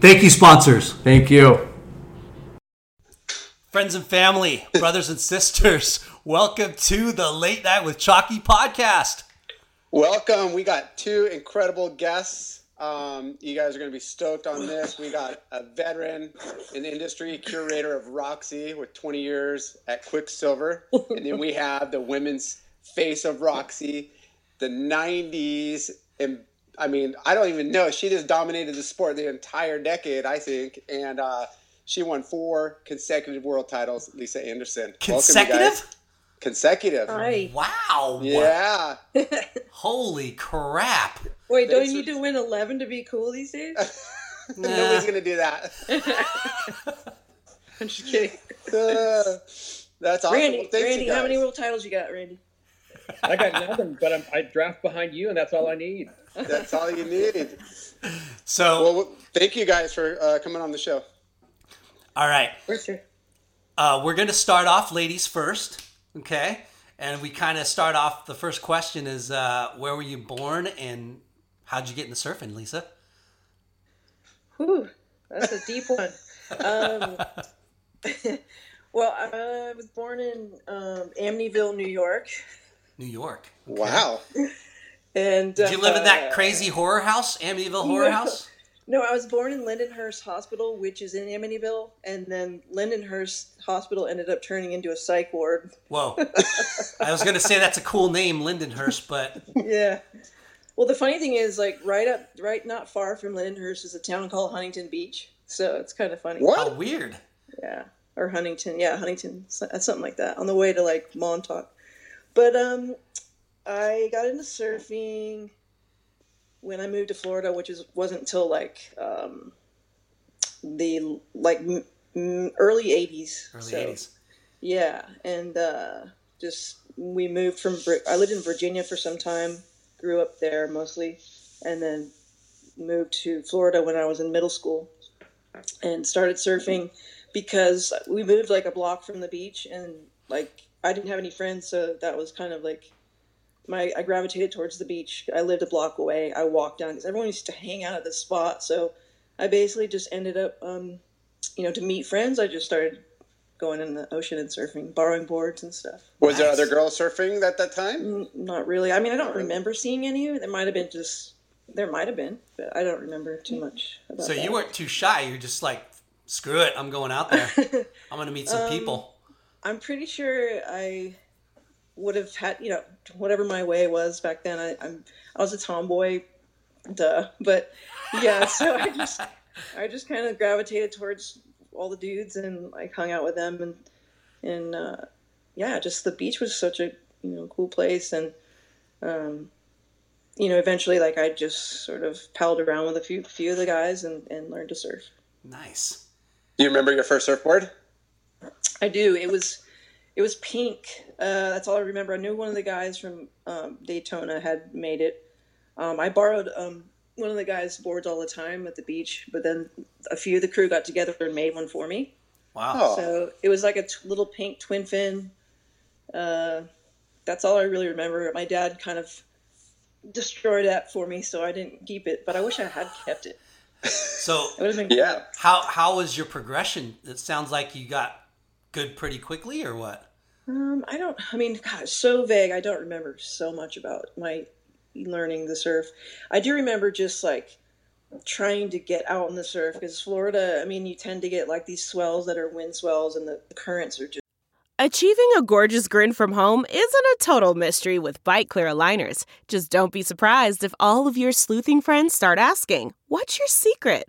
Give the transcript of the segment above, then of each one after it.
Thank you, sponsors. Thank you. Friends and family, brothers and sisters, welcome to the Late Night with Chalky podcast. Welcome. We got two incredible guests. Um, you guys are going to be stoked on this. We got a veteran in the industry, curator of Roxy with 20 years at Quiksilver. And then we have the women's face of Roxy, the 90s. And I mean, I don't even know. She just dominated the sport the entire decade, I think. And uh, she won four consecutive world titles, Lisa Andersen. Welcome. Consecutive? Consecutive. Hi. Wow. Yeah. Holy crap. Wait, don't you need to win 11 to be cool these days? Nobody's going to do that. I'm just kidding. Uh, that's awesome. Randy, Well, Randy, how many world titles you got, Randy? I got nothing, but I'm, I draft behind you, and that's all I need. That's all you need. So, Well, well, thank you guys for uh, coming on the show. all right. For sure. Uh, we're going to start off ladies first, okay? And we kind of start off. The first question is, uh, where were you born and how'd you get into surfing, Lisa? Whew. That's a deep one. Um, well, I was born in um, Amityville, New York, New York. Wow. and Did you live in that uh, crazy horror house, Amityville Horror No. House? No, I was born in Lindenhurst Hospital, which is in Amityville, and then Lindenhurst Hospital ended up turning into a psych ward. Whoa. I was going to say that's a cool name, Lindenhurst, but yeah. Well, the funny thing is, like, right up, right not far from Lindenhurst is a town called Huntington Beach. So it's kind of funny. how What? weird. Yeah, or Huntington. Yeah, Huntington. Something like that on the way to like Montauk. But um, I got into surfing when I moved to Florida, which is wasn't until like um, the like m- m- early '80s. Early So, 80s. Yeah, and uh, just we moved from. I lived in Virginia for some time, grew up there mostly, and then moved to Florida when I was in middle school, and started surfing because we moved like a block from the beach, and like I didn't have any friends, so that was kind of like my. I gravitated towards the beach. I lived a block away. I walked down because everyone used to hang out at this spot, so I basically just ended up, um, you know, to meet friends. I just started going in the ocean and surfing, borrowing boards and stuff. Was there other girls surfing at that time? Mm, Not really. I mean, I don't remember seeing any. There might have been just there might have been, but I don't remember too much about So that. you weren't too shy. You're just like, screw it. I'm going out there. I'm going to meet some Um, people. I'm pretty sure I would have had, you know, whatever my way was back then. I, I'm I was a tomboy, duh. But yeah, so I just I just kind of gravitated towards all the dudes and like hung out with them and and uh, yeah, just the beach was such a you know cool place and um, you know eventually like I just sort of palled around with a few few of the guys and and learned to surf. Nice. Do you remember your first surfboard? I do. It was it was pink. Uh, that's all I remember. I knew one of the guys from um, Daytona had made it. Um, I borrowed um, one of the guys' boards all the time at the beach, but then a few of the crew got together and made one for me. Wow. Oh. So it was like a t- little pink twin fin. Uh, that's all I really remember. My dad kind of destroyed that for me, so I didn't keep it. But I wish I had kept it. So It would have been Yeah. how how was your progression? It sounds like you got good pretty quickly, or what? Um, I don't. I mean, God, so vague. I don't remember so much about my learning the surf. I do remember just like trying to get out in the surf because Florida. I mean, you tend to get like these swells that are wind swells, and the, the currents are just Achieving a gorgeous grin from home isn't a total mystery with Byte Clear aligners. Just don't be surprised if all of your sleuthing friends start asking, What's your secret?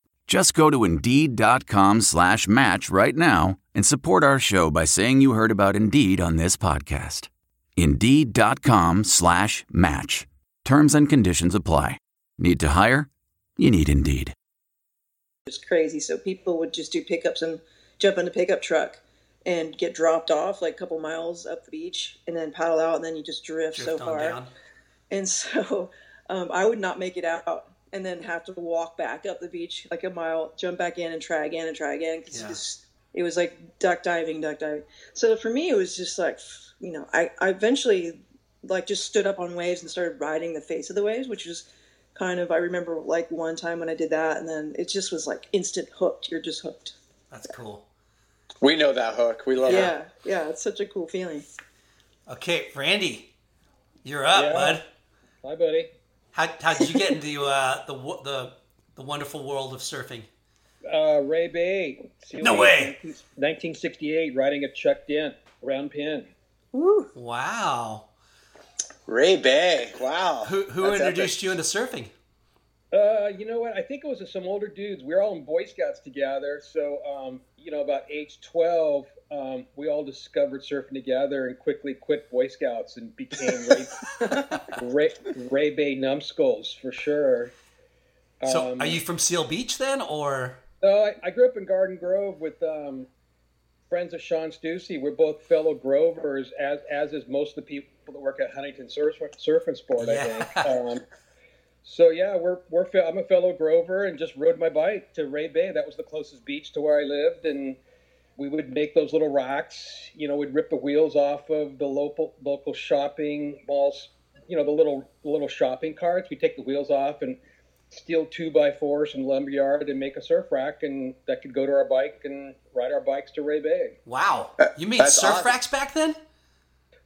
Just go to Indeed.com slash match right now and support our show by saying you heard about Indeed on this podcast. Indeed.com slash match. Terms and conditions apply. Need to hire? You need Indeed. just crazy. So people would just do pickups and jump in a pickup truck and get dropped off like a couple miles up the beach, and then paddle out, and then you just drift, so Drift on far. down. And so um, I would not make it out and then have to walk back up the beach like a mile, jump back in and try again and try again because Yeah. it, just- it was like duck diving, duck diving. So for me, it was just like, you know, I, I eventually like just stood up on waves and started riding the face of the waves, which was kind of, I remember like one time when I did that and then it just was like instant hooked. You're just hooked. That's cool. We know that hook. We love it. Yeah. Yeah. It's such a cool feeling. Okay, Randy, you're up, Yeah. bud. Hi, buddy. How how did you get into uh, the the the wonderful world of surfing? Uh, Ray Bay. No way. 1968, riding a Chuck Dent round pin. Woo. Wow. Ray Bay. Wow. Who who That's introduced epic. you into surfing? Uh, you know what? I think it was some older dudes. We were all in Boy Scouts together. So, um, you know, about age 12, um, we all discovered surfing together and quickly quit Boy Scouts and became Ray, Ray, Ray Bay numbskulls for sure. So, Um, are you from Seal Beach then, or No, I, I grew up in Garden Grove with um, friends of Shawn Stussy. We're both fellow Grovers, as as is most of the people that work at Huntington Surf, Surf and Sport. I Yeah. think. Um, so yeah, we're we're I'm a fellow Grover and just rode my bike to Ray Bay. That was the closest beach to where I lived, and we would make those little rocks. You know, we'd rip the wheels off of the local local shopping malls. You know, the little little shopping carts. We take the wheels off and steal two by fours from lumberyard and make a surf rack, and that could go to our bike and ride our bikes to Ray Bay. wow? Uh, you made that's surf awesome. racks back then?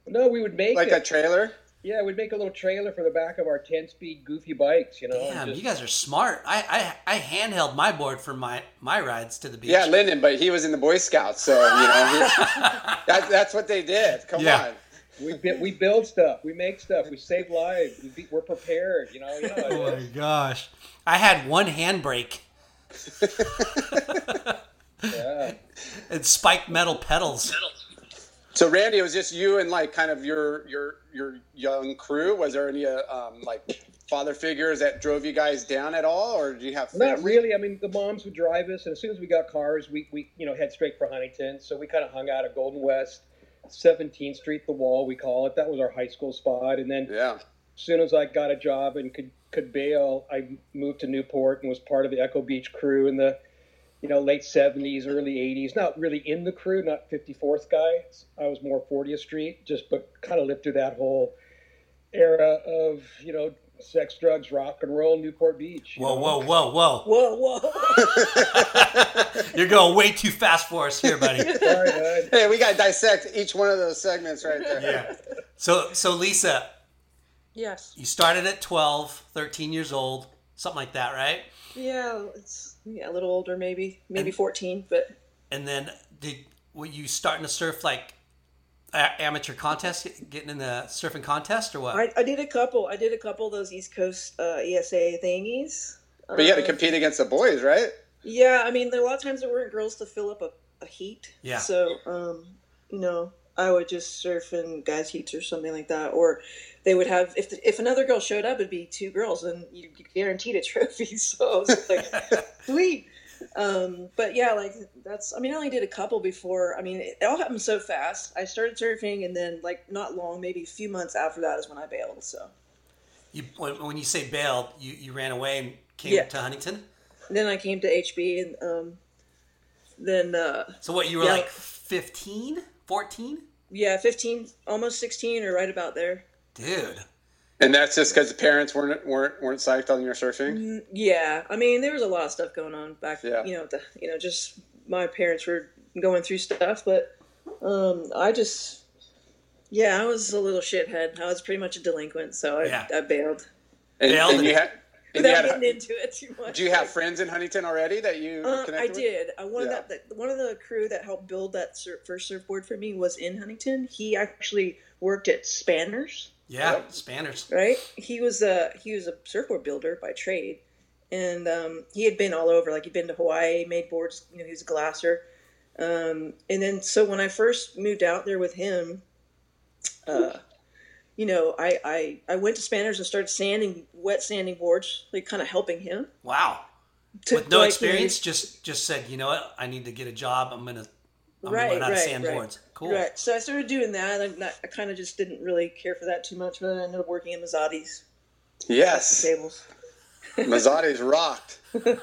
No, we would make Like it. a trailer? Yeah, we'd make a little trailer for the back of our ten-speed goofy bikes. You know, Damn, just- you guys are smart. I, I I handheld my board for my my rides to the beach. Yeah, Lyndon, but he was in the Boy Scouts, so, you know, he, that, that's what they did. Come Yeah. on. we bu- we build stuff, we make stuff, we save lives, we be, we're prepared. You know, you know. Oh my is. gosh, I had one handbrake yeah. and spiked metal pedals. So, Randy, it was just you and, like, kind of your your your young crew. Was there any, uh, um, like, father figures that drove you guys down at all, or did you have Not really. I mean, the moms would drive us, and as soon as we got cars, we, we you know head straight for Huntington. So we kind of hung out at Golden West, 17th Street, the Wall, we call it. That was our high school spot. And then Yeah. as soon as I got a job and could could bail, I moved to Newport and was part of the Echo Beach crew in the you know late 70s, early 80s. Not really in the crew, not 54th guy. I was more 40th Street, just but kind of lived through that whole era of you know sex, drugs, rock and roll, Newport Beach. Whoa, know? whoa, whoa, whoa! Whoa, whoa. You're going way too fast for us here, buddy. Sorry, bud. Hey, we got to dissect each one of those segments right there. Yeah. So so Lisa, yes. you started at 12, 13 years old, something like that, right? Yeah, it's yeah, a little older, maybe, maybe 14, but And then did were you starting to surf like a- amateur contest, getting in the surfing contest, or what? I, I did a couple. I did a couple of those East Coast uh, ESA thingies. But you had to Um, compete against the boys, right? Yeah, I mean, there, a lot of times there weren't girls to fill up a, a heat. Yeah. So, um, you know, I would just surf in guys' heats or something like that, or they would have if if another girl showed up, it'd be two girls, and you, you guaranteed a trophy. So I was like, sweet. Um, but yeah, like that's. I mean, I only did a couple before. I mean, it all happened so fast. I started surfing, and then like not long, maybe a few months after that is when I bailed. So You when, when you say bailed, you, you ran away and came Yeah. to Huntington. then I came to HB, and um, then uh, So what you were Yeah. like 15, 14? yeah, fifteen, almost sixteen, or right about there. Dude. And that's just because the parents weren't weren't weren't psyched on your surfing. Yeah, I mean, there was a lot of stuff going on back. Yeah. You know, the, you know, just my parents were going through stuff, but um, I just, yeah, I was a little shithead. I was pretty much a delinquent, so I, Yeah. I bailed And, Bailed and you had. And you without had getting into it too much. do you have friends in Huntington already that you Uh, I connected with? did. I one Yeah. of that, that one of the crew that helped build that sur- first surfboard for me was in Huntington. He actually worked at Spanners. Yeah, Yep. Spanners. right? He was a he was a surfboard builder by trade, and um, he had been all over. Like he'd been to Hawaii, made boards. You know, he was a glasser. Um, and then so when I first moved out there with him, uh, you know, I, I I went to Spanners and started sanding, wet sanding boards, like kind of helping him. Wow. To, With no like, you know, experience, just just said, you know what, I need to get a job. I'm gonna I'm right, gonna learn how to right, sand right. boards. Cool. Right. So I started doing that, and I, I kind of just didn't really care for that too much. But I ended up working in Mazzotti's Yes, tables. Mazzotti's rocked. So-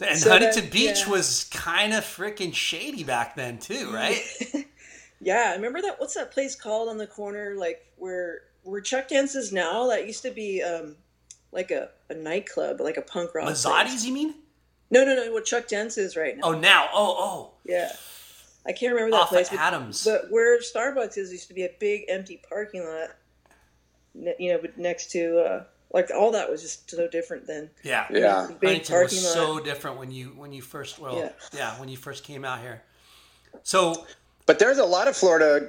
And So Huntington then- Beach yeah. was kind of freaking shady back then too, right? Yeah, remember that? What's that place called on the corner, like where where Chuck Dent's is now? That used to be um, like a, a nightclub, like a punk rock. place. Mazzotti's, you mean? No, no, no. What Chuck Dent's is right now? Oh, now. Oh, oh. Yeah, I can't remember that Off place. at but- Adams. But where Starbucks is used to be a big empty parking lot. You know, but next to uh, like all that was just so different then. Yeah, Yeah. Big Huntington parking was lot. so different when you when you first well yeah. Yeah. when you first came out here. So But there's a lot of Florida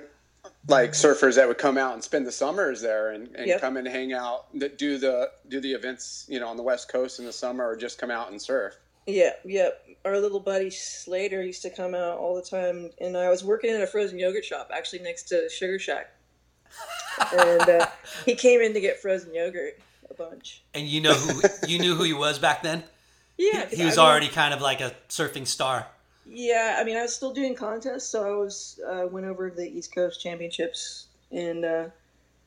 like surfers that would come out and spend the summers there and, and Yep. come and hang out that do the do the events you know on the west coast in the summer or just come out and surf Yeah, yeah. Our little buddy Slater used to come out all the time, and I was working in a frozen yogurt shop actually next to Sugar Shack, and uh, he came in to get frozen yogurt a bunch. and you know who you knew who he was back then. Yeah, 'cause He was I mean- already kind of like a surfing star. Yeah, I mean, I was still doing contests, so I was uh, went over the East Coast Championships, and uh,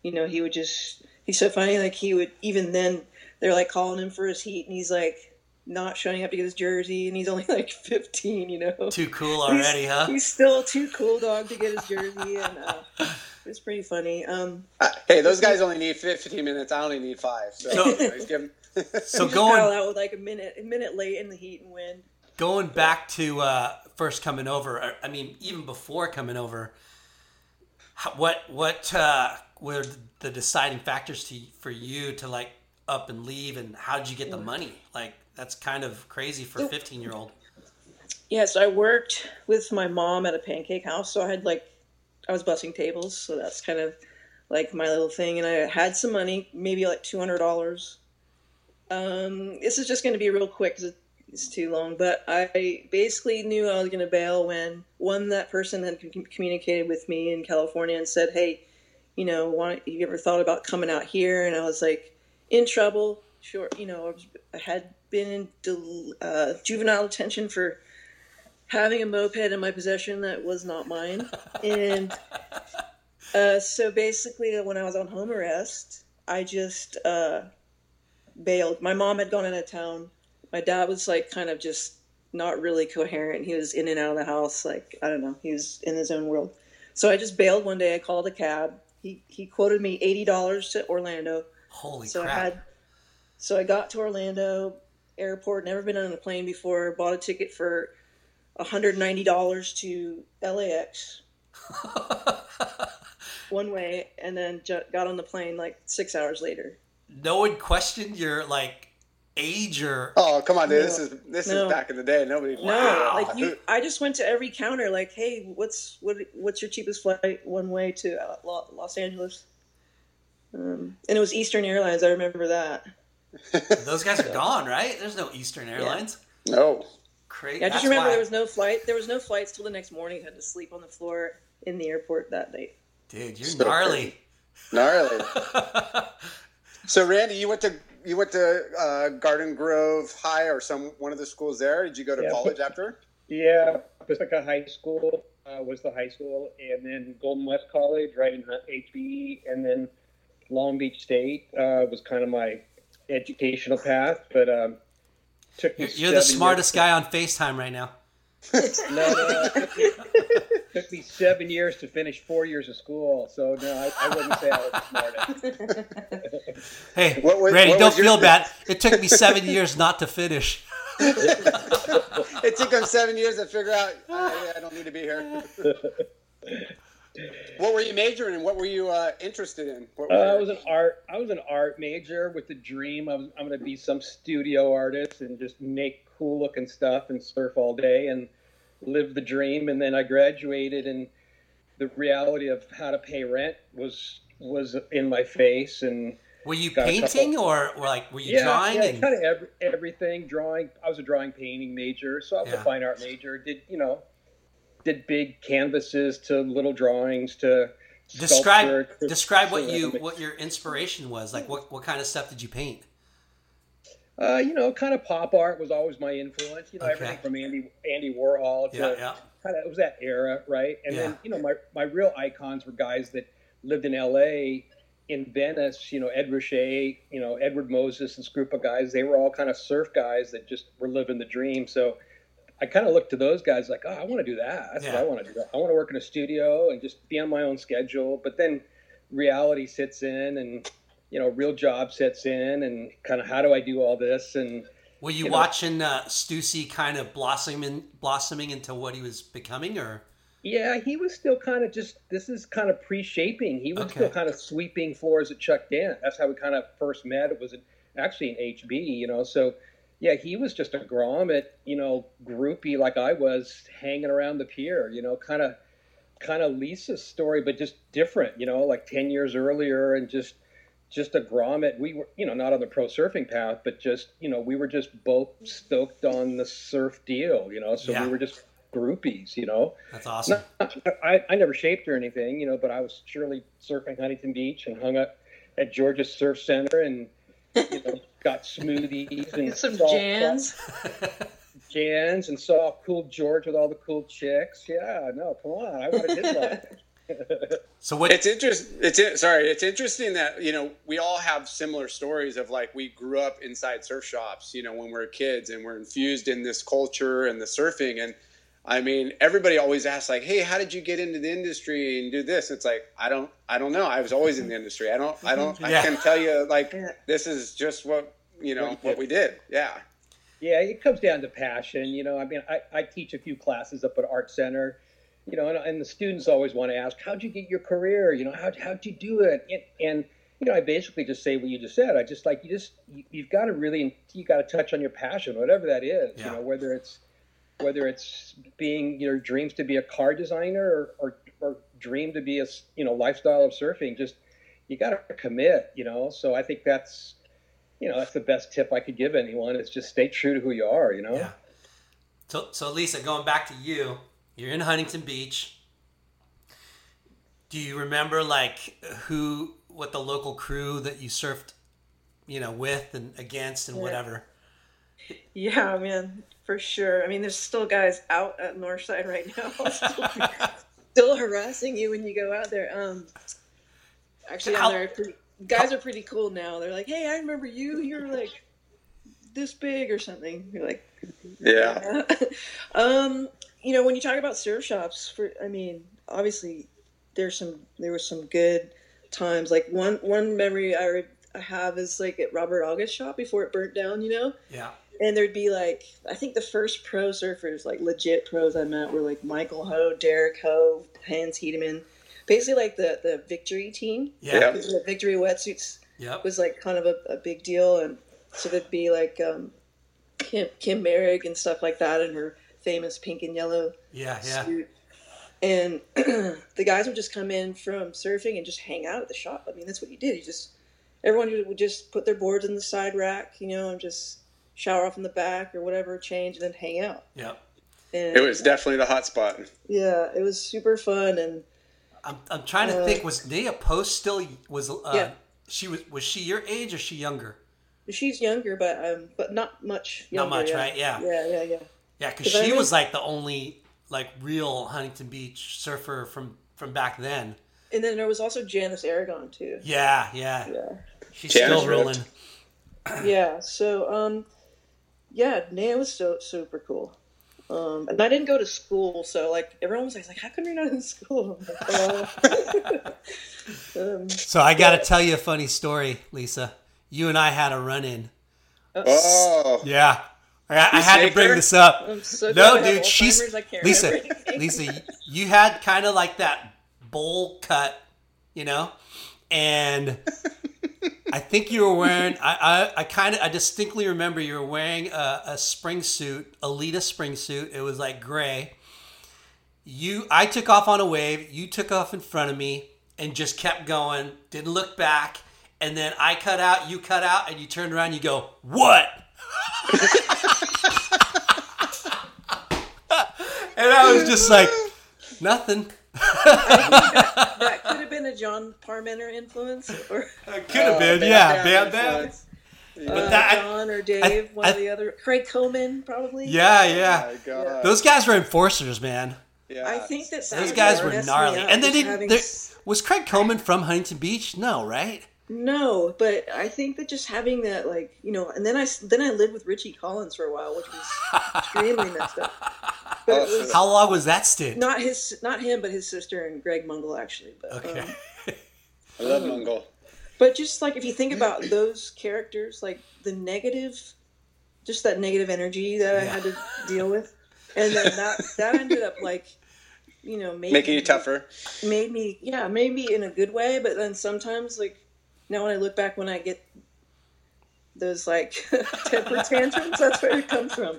you know, he would just he's so funny. Like he would even then they're like calling him for his heat, and he's like not showing up to get his jersey, and he's only like 15, you know. Too cool He's- already, huh? He's still too cool dog to get his jersey, and uh, it's pretty funny. Um, Uh, hey those guys only need 15 minutes i only need five so, So- you know, So he just going out with like a minute, a minute late in the heat and wind. going back to uh, first coming over. I- I mean, even before coming over, what what uh, were the deciding factors to for you to like up and leave, and how did you get the money? Like that's kind of crazy for a fifteen year old. Yes, I worked with my mom at a pancake house. So I had like, I was bussing tables. So that's kind of like my little thing. And I had some money, maybe like $200. Um, this is just going to be real quick because it's too long. But I basically knew I was going to bail when one, that person had com- communicated with me in California and said, hey, you know, why, you ever thought about coming out here? And I was like, in trouble. Sure, you know, I, had been in del- uh, juvenile detention for having a moped in my possession that was not mine. And uh, so basically, when I was on home arrest, I just uh, bailed. My mom had gone out of town. My dad was like kind of just not really coherent. He was in and out of the house. Like, I don't know, he was in his own world. So I just bailed one day. I called a cab. He, he quoted me $80 to Orlando. Holy So crap! I had, so I got to Orlando airport. Never been on a plane before. Bought a ticket for $190 to LAX, one way, and then ju- got on the plane like six hours later. no one questioned your like age or oh come on dude this is this No. is back in the day nobody No, like you, I just went to every counter. Like, hey, what's what? What's your cheapest flight one way to uh, Los Angeles? Um, and it was Eastern Airlines. I remember that. Those guys are gone, right? There's no Eastern Airlines. no Crazy. Yeah, I just remember why- there was no flight. There was no flights till the next morning. Had to sleep on the floor in the airport that night. Dude, you're So gnarly. gnarly so randy you went to you went to uh, garden grove high or some one of the schools there did you go to Yeah. college after Yeah, Pacifica High School uh, was the high school, and then Golden West College, right in HB, and then Long Beach State uh, was kind of my educational path. But um, took me. You're the seven smartest guy on FaceTime right now. Years, no, no, took, me, took me seven years to finish four years of school. So no, I, I wouldn't say I was the smartest. Hey, What was- Randy, what don't was feel bad. It took me seven years not to finish. it took them seven years to figure out I, I don't need to be here what were you majoring in what were you uh, interested in what Uh, I was an art. I was an art major with the dream. of I'm going to be some studio artist and just make cool looking stuff and surf all day and live the dream. And then I graduated, and the reality of how to pay rent was was in my face. And Were you Got a painting or, or like were you yeah, drawing? yeah, and, kind of every, everything. Drawing. I was a drawing painting major, so I was Yeah. a fine art major. Did you know? Did big canvases to little drawings to describe sculpture describe what you what your inspiration was. Like what what kind of stuff did you paint? Uh, you know, kind of pop art was always my influence. You know, Okay. everything from Andy Andy Warhol to Yeah, yeah. kind of it was that era, right? And Yeah. then you know, my my real icons were guys that lived in L.A. in Venice. You know, Ed Ruscha, you know, Edward Moses, this group of guys. They were all kind of surf guys that just were living the dream. So. I kind of looked to those guys like, oh, I want to do that. That's what I want to do. I want to work in a studio and just be on my own schedule. But then reality sits in, and you know, real job sets in, and kind of how do I do all this? And Were you, You know- watching uh, Stussy kind of blossoming blossoming into what he was becoming, or Yeah, he was still kind of just. This is kind of pre-shaping. He was Okay. still kind of sweeping floors at Chuck Dent. That's how we kind of first met. It was actually in HB, you know. So, yeah, he was just a grommet, you know, groupie like I was, hanging around the pier, you know, kind of, kind of Lisa's story, but just different, you know, like ten years earlier, and just, just a grommet. We were, you know, not on the pro surfing path, but just, you know, we were just both stoked on the surf deal, you know. So Yeah. we were just groupies, you know. That's awesome. I, I never shaped or anything, you know, but I was surely surfing Huntington Beach and hung up at George's Surf Center and you know got smoothies and Some saw- jans. jans and saw cool George with all the cool chicks. Yeah, no, come on, I wanted his life. So what? It's interesting. It's in- sorry. It's interesting that you know we all have similar stories of like we grew up inside surf shops. You know, when we are kids and we're infused in this culture and the surfing. And I mean, everybody always asks like, "Hey, how did you get into the industry and do this?" It's like I don't, I don't know. I was always in the industry. I don't, I don't, Yeah. I can tell you like this is just what you know What what we did. Yeah. Yeah, it comes down to passion. You know, I mean, I, I teach a few classes up at Art Center, you know, and, and the students always want to ask, how'd you get your career? You know, how, how'd you do it? And, and, you know, I basically just say what you just said. I just like, you just, you, you've got to really, you got to touch on your passion, whatever that is, Yeah. you know, whether it's, whether it's being your dreams to be a car designer or, or, or dream to be a you know, lifestyle of surfing, just, you got to commit, you know? So I think that's, you know, that's the best tip I could give anyone is just stay true to who you are, you know? Yeah. So, so Lisa, going back to you, you're in Huntington Beach. Do you remember like who, what the local crew that you surfed, you know, with and against and Yeah. whatever? Yeah, man, for sure. I mean, there's still guys out at Northside right now, still, still harassing you when you go out there. Um, actually, How- there, pretty, guys are pretty cool now. They're like, "Hey, I remember you. You're like this big or something." You're like, Yeah. um, you know, when you talk about surf shops, for I mean, obviously, there's some there was some good times. Like one one memory I, re- I have is like at Robert August shop before it burnt down. You know Yeah. And there'd be like I think the first pro surfers, like legit pros I met, were like Michael Ho, Derek Ho, Hans Hedeman, basically like the the Victory team. Yeah. Yeah. The Victory wetsuits Yep. was like kind of a, a big deal, and so there'd be like um, Kim Kim Mearig and stuff like that in her famous pink and yellow Yeah. Yeah. suit. And the guys would just come in from surfing and just hang out at the shop. I mean, that's what you did. You just everyone would just put their boards in the side rack, you know, and just shower off in the back or whatever, change, and then hang out. Yeah. And It was definitely the hot spot. yeah, it was super fun. And I'm, I'm trying to Uh, think. Was Nia Post still was? Uh, Yeah. She was. Was she your age or she younger? she's younger, but um, but not much. Not much, yeah. right? Yeah. Yeah, yeah, yeah. Yeah, because 'Cause I she was like the only like real Huntington Beach surfer from from back then. And then there was also Janice Aragon too. Yeah. Yeah. Yeah. She's Janice still rolling. yeah so um yeah Naya was so super cool um and i didn't go to school so like everyone was like how come you're not in school like, "Oh." um, So I got to tell you a funny story, Lisa. You and I had a run in. Oh. Yeah. I, I had to bring her? this up. I'm so no, glad I have dude, she's Alzheimer's, I Lisa. Lisa, you had kind of like that bowl cut, you know, and I think you were wearing. I I, I kind of I distinctly remember you were wearing a, a spring suit, Aleeda spring suit. It was like gray. You, I took off on a wave. You took off in front of me and just kept going. Didn't look back. And then I cut out. You cut out, and you turned around. And You go, what? and I was just like, nothing. That could have been a john parmenter influence or Could have been, yeah, bam, bam. influence. uh, that- john or dave one I- of the other craig coleman probably Yeah, Oh yeah. my God. Those guys were enforcers, man. Yeah. i think that Those guys were gnarly, and they didn't. having Was Craig Coleman from Huntington Beach? No, right? No, but I think that just having that, like, you know, and then I then I lived with Richie Collins for a while, which was extremely messed up. But was How long was that stint? not his, not him, but his sister and Greg Mungall actually. But, Okay. um, I love Mungo. but just like if you think about those characters, like the negative, just that negative energy that I had to deal with, and then that that ended up like you know, made Making you tougher. Made me, yeah, made me in a good way. But then sometimes, like now, when I look back, when I get those like temper tantrums, that's where it comes from.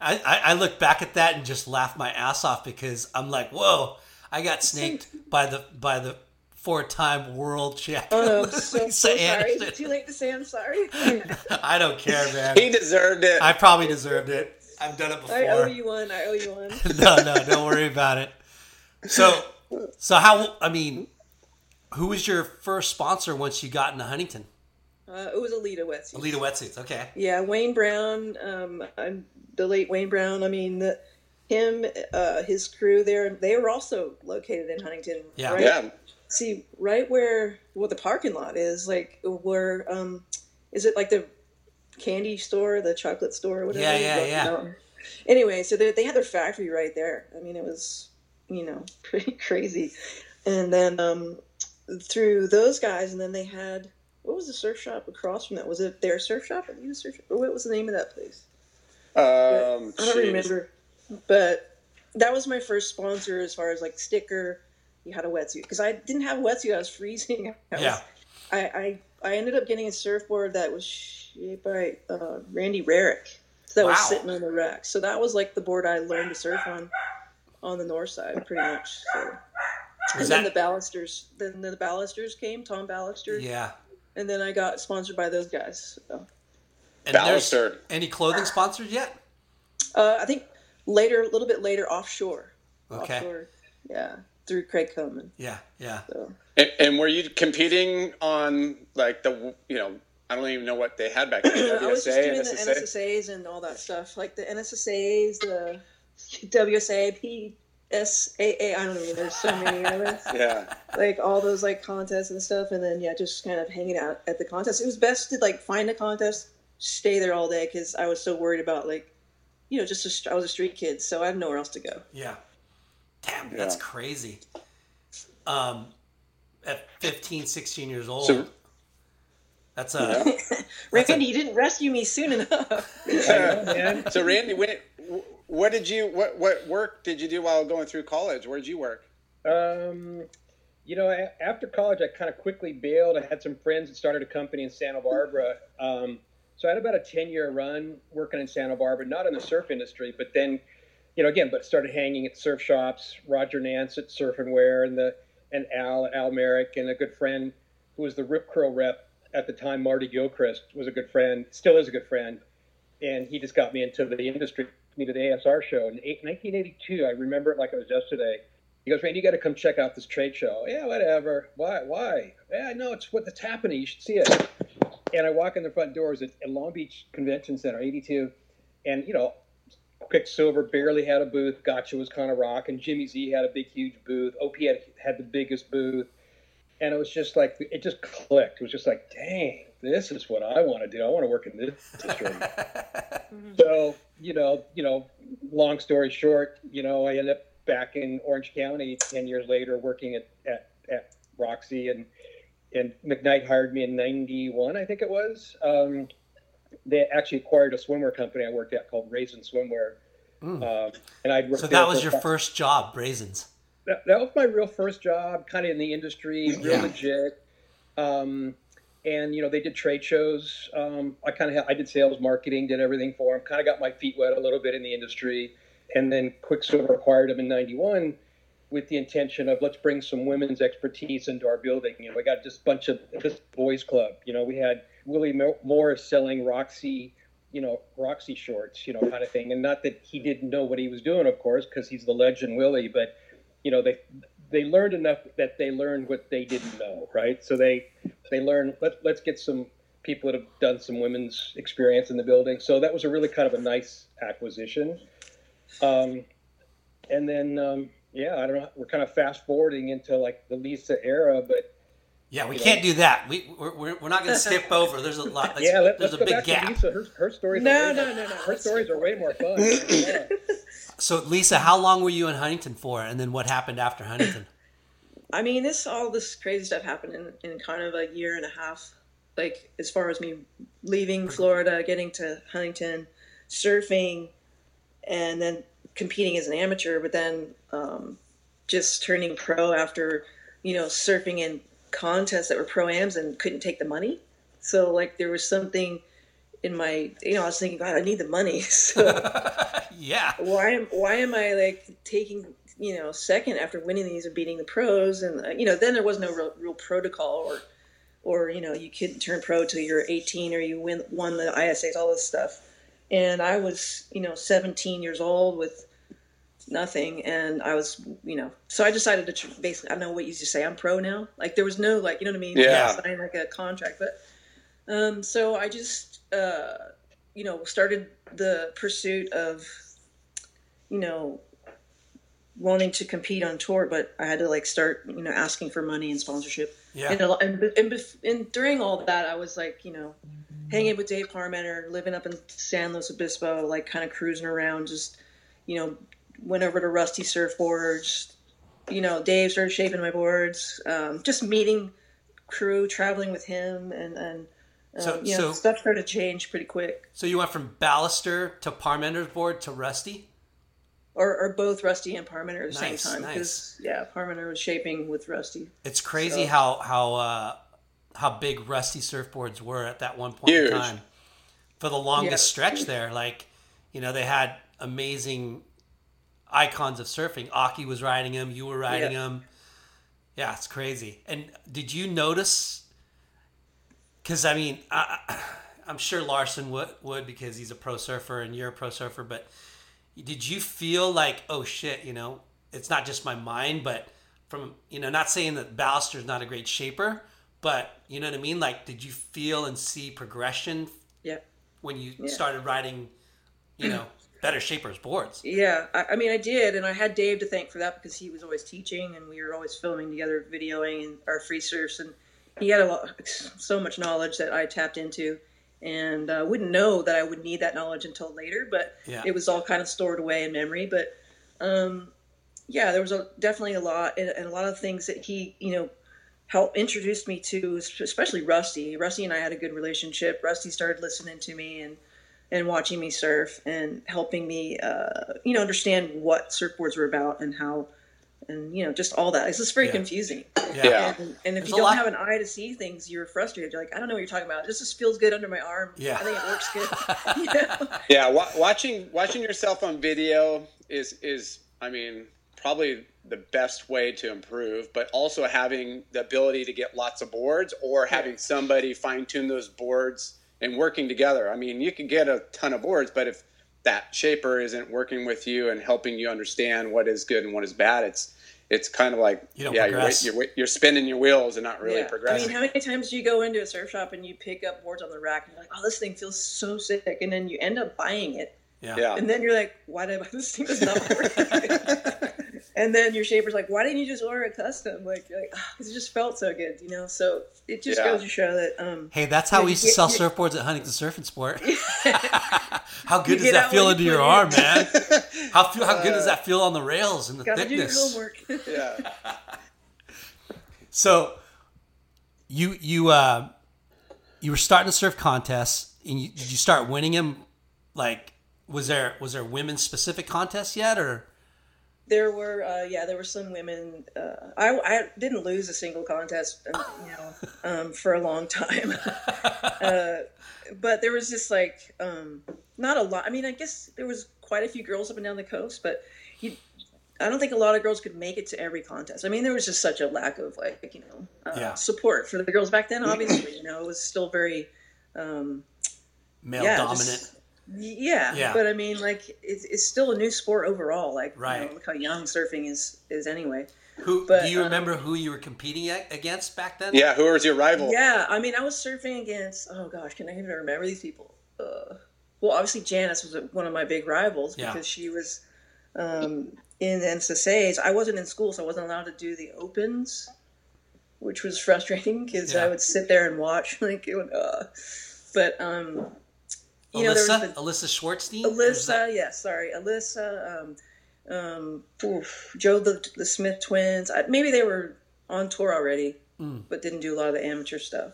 I, I, I look back at that and just laugh my ass off because I'm like, whoa, I got snaked by the by the four time world champion. Oh no, so, so sorry. Is Andersen. it too late to say I'm sorry? I don't care, man. He deserved it. I probably deserved it. I've done it before. I owe you one. I owe you one. no, no, don't worry about it. So, so how? I mean, who was your first sponsor once you got into Huntington? Uh, it was Aleeda Wetsuits. Aleeda Wetsuits. Okay. Yeah, Wayne Brown. Um, I'm the late Wayne Brown. I mean, the, him, uh, his crew there. They were also located in Huntington. Yeah. Right? Yeah. See, right where well the parking lot is, like where um, is it like the candy store, the chocolate store, whatever? Yeah, you yeah, yeah. no. Anyway, so they, they had their factory right there. I mean, it was you know pretty crazy. And then um, through those guys, and then they had what was the surf shop across from that? Was it their surf shop? Or you surf shop? What was the name of that place? Um, I don't jeez. remember, but that was my first sponsor as far as like sticker. You had a wetsuit because I didn't have a wetsuit. I was freezing. I was, Yeah. I, I I ended up getting a surfboard that was shaped by uh, Randy Rarick. That was sitting on the rack. So that was like the board I learned to surf on, on the north side, pretty much. So. And Was then the ballasters, then the ballasters came, Tom Ballaster, Yeah. and then I got sponsored by those guys. So. And there's Ballaster. any clothing sponsors yet? Uh, I think later, a little bit later, offshore. Okay. Offshore, yeah, through Craig Coleman. Yeah, yeah. So And, and were you competing on like the you know I don't even know what they had back then. I was just WSA, doing the NSSA's and all that stuff, like the NSSA's, the WSA, PSAA. I don't know. There's so many of them. Yeah. like all those like contests and stuff, and then yeah, just kind of hanging out at the contest. It was best to like find a contest, stay there all day because I was so worried about like, you know, just a, st- I was a street kid, so I had nowhere else to go. Yeah. Damn, that's crazy. Um, at 15, 16 years old. So- that's a Randy, you didn't rescue me soon enough. man. So Randy, when, what did you what what work did you do while going through college? Where did you work? Um, you know, after college, I kind of quickly bailed. I had some friends that started a company in Santa Barbara. Um, so I had about a 10 year run working in Santa Barbara, not in the surf industry, but then, you know, again, but started hanging at surf shops, Roger Nance at Surf and Wear, and the and Al Al Merrick, and a good friend who was the Rip Curl rep at the time, Marty Gilchrist, was a good friend, still is a good friend, and he just got me into the industry. Me to the ASR show in 1982. I remember it like it was yesterday. He goes, Randy, you got to come check out this trade show. Yeah, whatever. Why? Why? Yeah, no, it's what that's happening. You should see it. And I walk in the front doors at, at Long Beach Convention Center, 82, and you know, Quiksilver barely had a booth. Gotcha was kind of rocking. Jimmy Z had a big, huge booth. OP had had the biggest booth, and it was just like it just clicked. It was just like, dang, this is what I want to do. I want to work in this industry. So you know, you know, long story short, you know, I ended up back in Orange County ten years later, working at at, at Roxy, and and McKnight hired me in '91, I think it was. Um, they actually acquired a swimwear company I worked at called Raisin Swimwear, um, and I'd worked so that was your about- first job, Brazens. That, that was my real first job, kind of in the industry, real Yeah. legit. Um, and you know, they did trade shows. Um, I kind of I did sales, marketing, did everything for them. Kind of got my feet wet a little bit in the industry, and then Quiksilver acquired them in '91 with the intention of let's bring some women's expertise into our building. You know, we got just a bunch of this boys club. You know, we had Willie Mo- Morris selling Roxy, you know, Roxy shorts, you know, kind of thing. And not that he didn't know what he was doing, of course, because he's the legend Willie, but you know, they they learned enough that they learned what they didn't know, right? So they they learned let's let's get some people that have done some women's experience in the building. So that was a really kind of a nice acquisition. Um, and then um, yeah, I don't know. We're kind of fast forwarding into like the Lisa era, but Yeah, we You can't know. do that. We we're, we're, we're not going to skip over. There's a lot. That's, yeah, let, there's let's a go big back gap. to Lisa. Her, her stories. No, are way no, more- no, no. Her stories are way more fun. Yeah. So Lisa, how long were you in Huntington for, and then what happened after Huntington? I mean, this all this crazy stuff happened in, in kind of a year and a half. Like as far as me leaving Florida, getting to Huntington, surfing, and then competing as an amateur, but then um, just turning pro after you know surfing in contests that were pro ams and couldn't take the money. So like there was something in my you know I was thinking God I need the money. So yeah. why am why am I like taking you know second after winning these and beating the pros? And uh, you know then there was no real, real protocol or or you know you couldn't turn pro till you're 18 or you win won the ISAs all this stuff. And I was you know 17 years old with nothing and I was you know so I decided to tr- basically I don't know what you used to say I'm pro now like there was no like you know what I mean Yeah. sign like a contract but um so I just uh you know started the pursuit of you know wanting to compete on tour but I had to like start you know asking for money and sponsorship Yeah. and, and, and, bef- and during all that I was like you know hanging with Dave Parmenter, living up in San Luis Obispo, like kind of cruising around, just you know, went over to Rusty Surfboards. You know, Dave started shaping my boards. Um, just meeting crew, traveling with him, and and um, So- you know, so- stuff started to change pretty quick. So you went from Ballister to Parmenter's board to Rusty. Or, or both Rusty and Parmenter at the Nice, same time nice. because yeah, Parmenter was shaping with Rusty. It's crazy So- how how uh, how big Rusty surfboards were at that one point Huge. in time. For the longest Yeah. stretch there, like you know, they had amazing icons of surfing. Occy was riding them. You were riding Yeah. them. Yeah, it's crazy. And did you notice? Because I mean, I, I'm sure Larson would would because he's a pro surfer and you're a pro surfer. But did you feel like, oh shit, you know, it's not just my mind, but from you know, not saying that Ballister's not a great shaper, but you know what I mean. Like, did you feel and see progression Yeah. when you Yeah. started riding, you know, better shapers boards? Yeah, I, I mean, I did, and I had Dave to thank for that because he was always teaching, and we were always filming together, videoing and our free surfs, and he had a lot, so much knowledge that I tapped into, and uh, wouldn't know that I would need that knowledge until later, but Yeah. it was all kind of stored away in memory. But um, yeah, there was a, definitely a lot, and, and a lot of things that he, you know, helped introduce me to, especially Rusty. Rusty and I had a good relationship. Rusty started listening to me and and watching me surf and helping me, uh, you know, understand what surfboards were about and how, and you know, just all that. It's just very Yeah. confusing. Yeah. And, and if There's you don't lot- have an eye to see things, you're frustrated. You're like, I don't know what you're talking about. This just feels good under my arm. Yeah. I think it works good. you know? Yeah, wa- watching watching yourself on video is is I mean probably the best way to improve, but also having the ability to get lots of boards or having somebody fine tune those boards and working together. I mean, you can get a ton of boards, but if that shaper isn't working with you and helping you understand what is good and what is bad, it's it's kind of like you yeah, you're, you're you're spinning your wheels and not really Yeah. I mean, how many times do you go into a surf shop and you pick up boards on the rack and you're like, oh, this thing feels so sick, and then you end up buying it, Yeah. yeah. and then you're like, why did I buy this thing? Does not work. and then your shaper's like, why didn't you just order a custom? Like, like, because it just felt so good, you know. So it just Yeah. goes to show that. Um, Hey, that's how we used to sell You- surfboards at Huntington Surf and Sport. how good does that feel what under your arm, in. man? How feel, how good does that feel on the rails and the gotta do thickness? homework. yeah. So, you you uh, you were starting to surf contests, and you, did you start winning them? Like, was there was there women specific contests yet, or There were, uh, yeah, there were some women. Uh, I, I didn't lose a single contest, um, you know, um, for a long time. uh, but there was just like um, not a lot. I mean, I guess there was quite a few girls up and down the coast, but you, I don't think a lot of girls could make it to every contest. I mean, there was just such a lack of like, you know, uh, Yeah. support for the girls back then. Obviously, you know, it was still very. Um, male Yeah, dominant? just- yeah, Yeah. but I mean, like, it's, it's still a new sport overall. Like, you Right. know, look how young surfing is is anyway. who but, do you um, remember who you were competing against back then? Yeah, who was your rival? Yeah, I mean, I was surfing against. Oh gosh, can I even remember these people? Uh, well, obviously Janice was one of my big rivals Yeah. because she was um, in NSSA's. I wasn't in school, so I wasn't allowed to do the opens, which was frustrating because Yeah. I would sit there and watch like, it would, uh, but um, you know, there Alyssa, the, Alyssa Schwartzstein. Alyssa, yeah, sorry, Alyssa, um, um, oof, Joe the the Smith twins. I, maybe they were on tour already, Hmm. but didn't do a lot of the amateur stuff.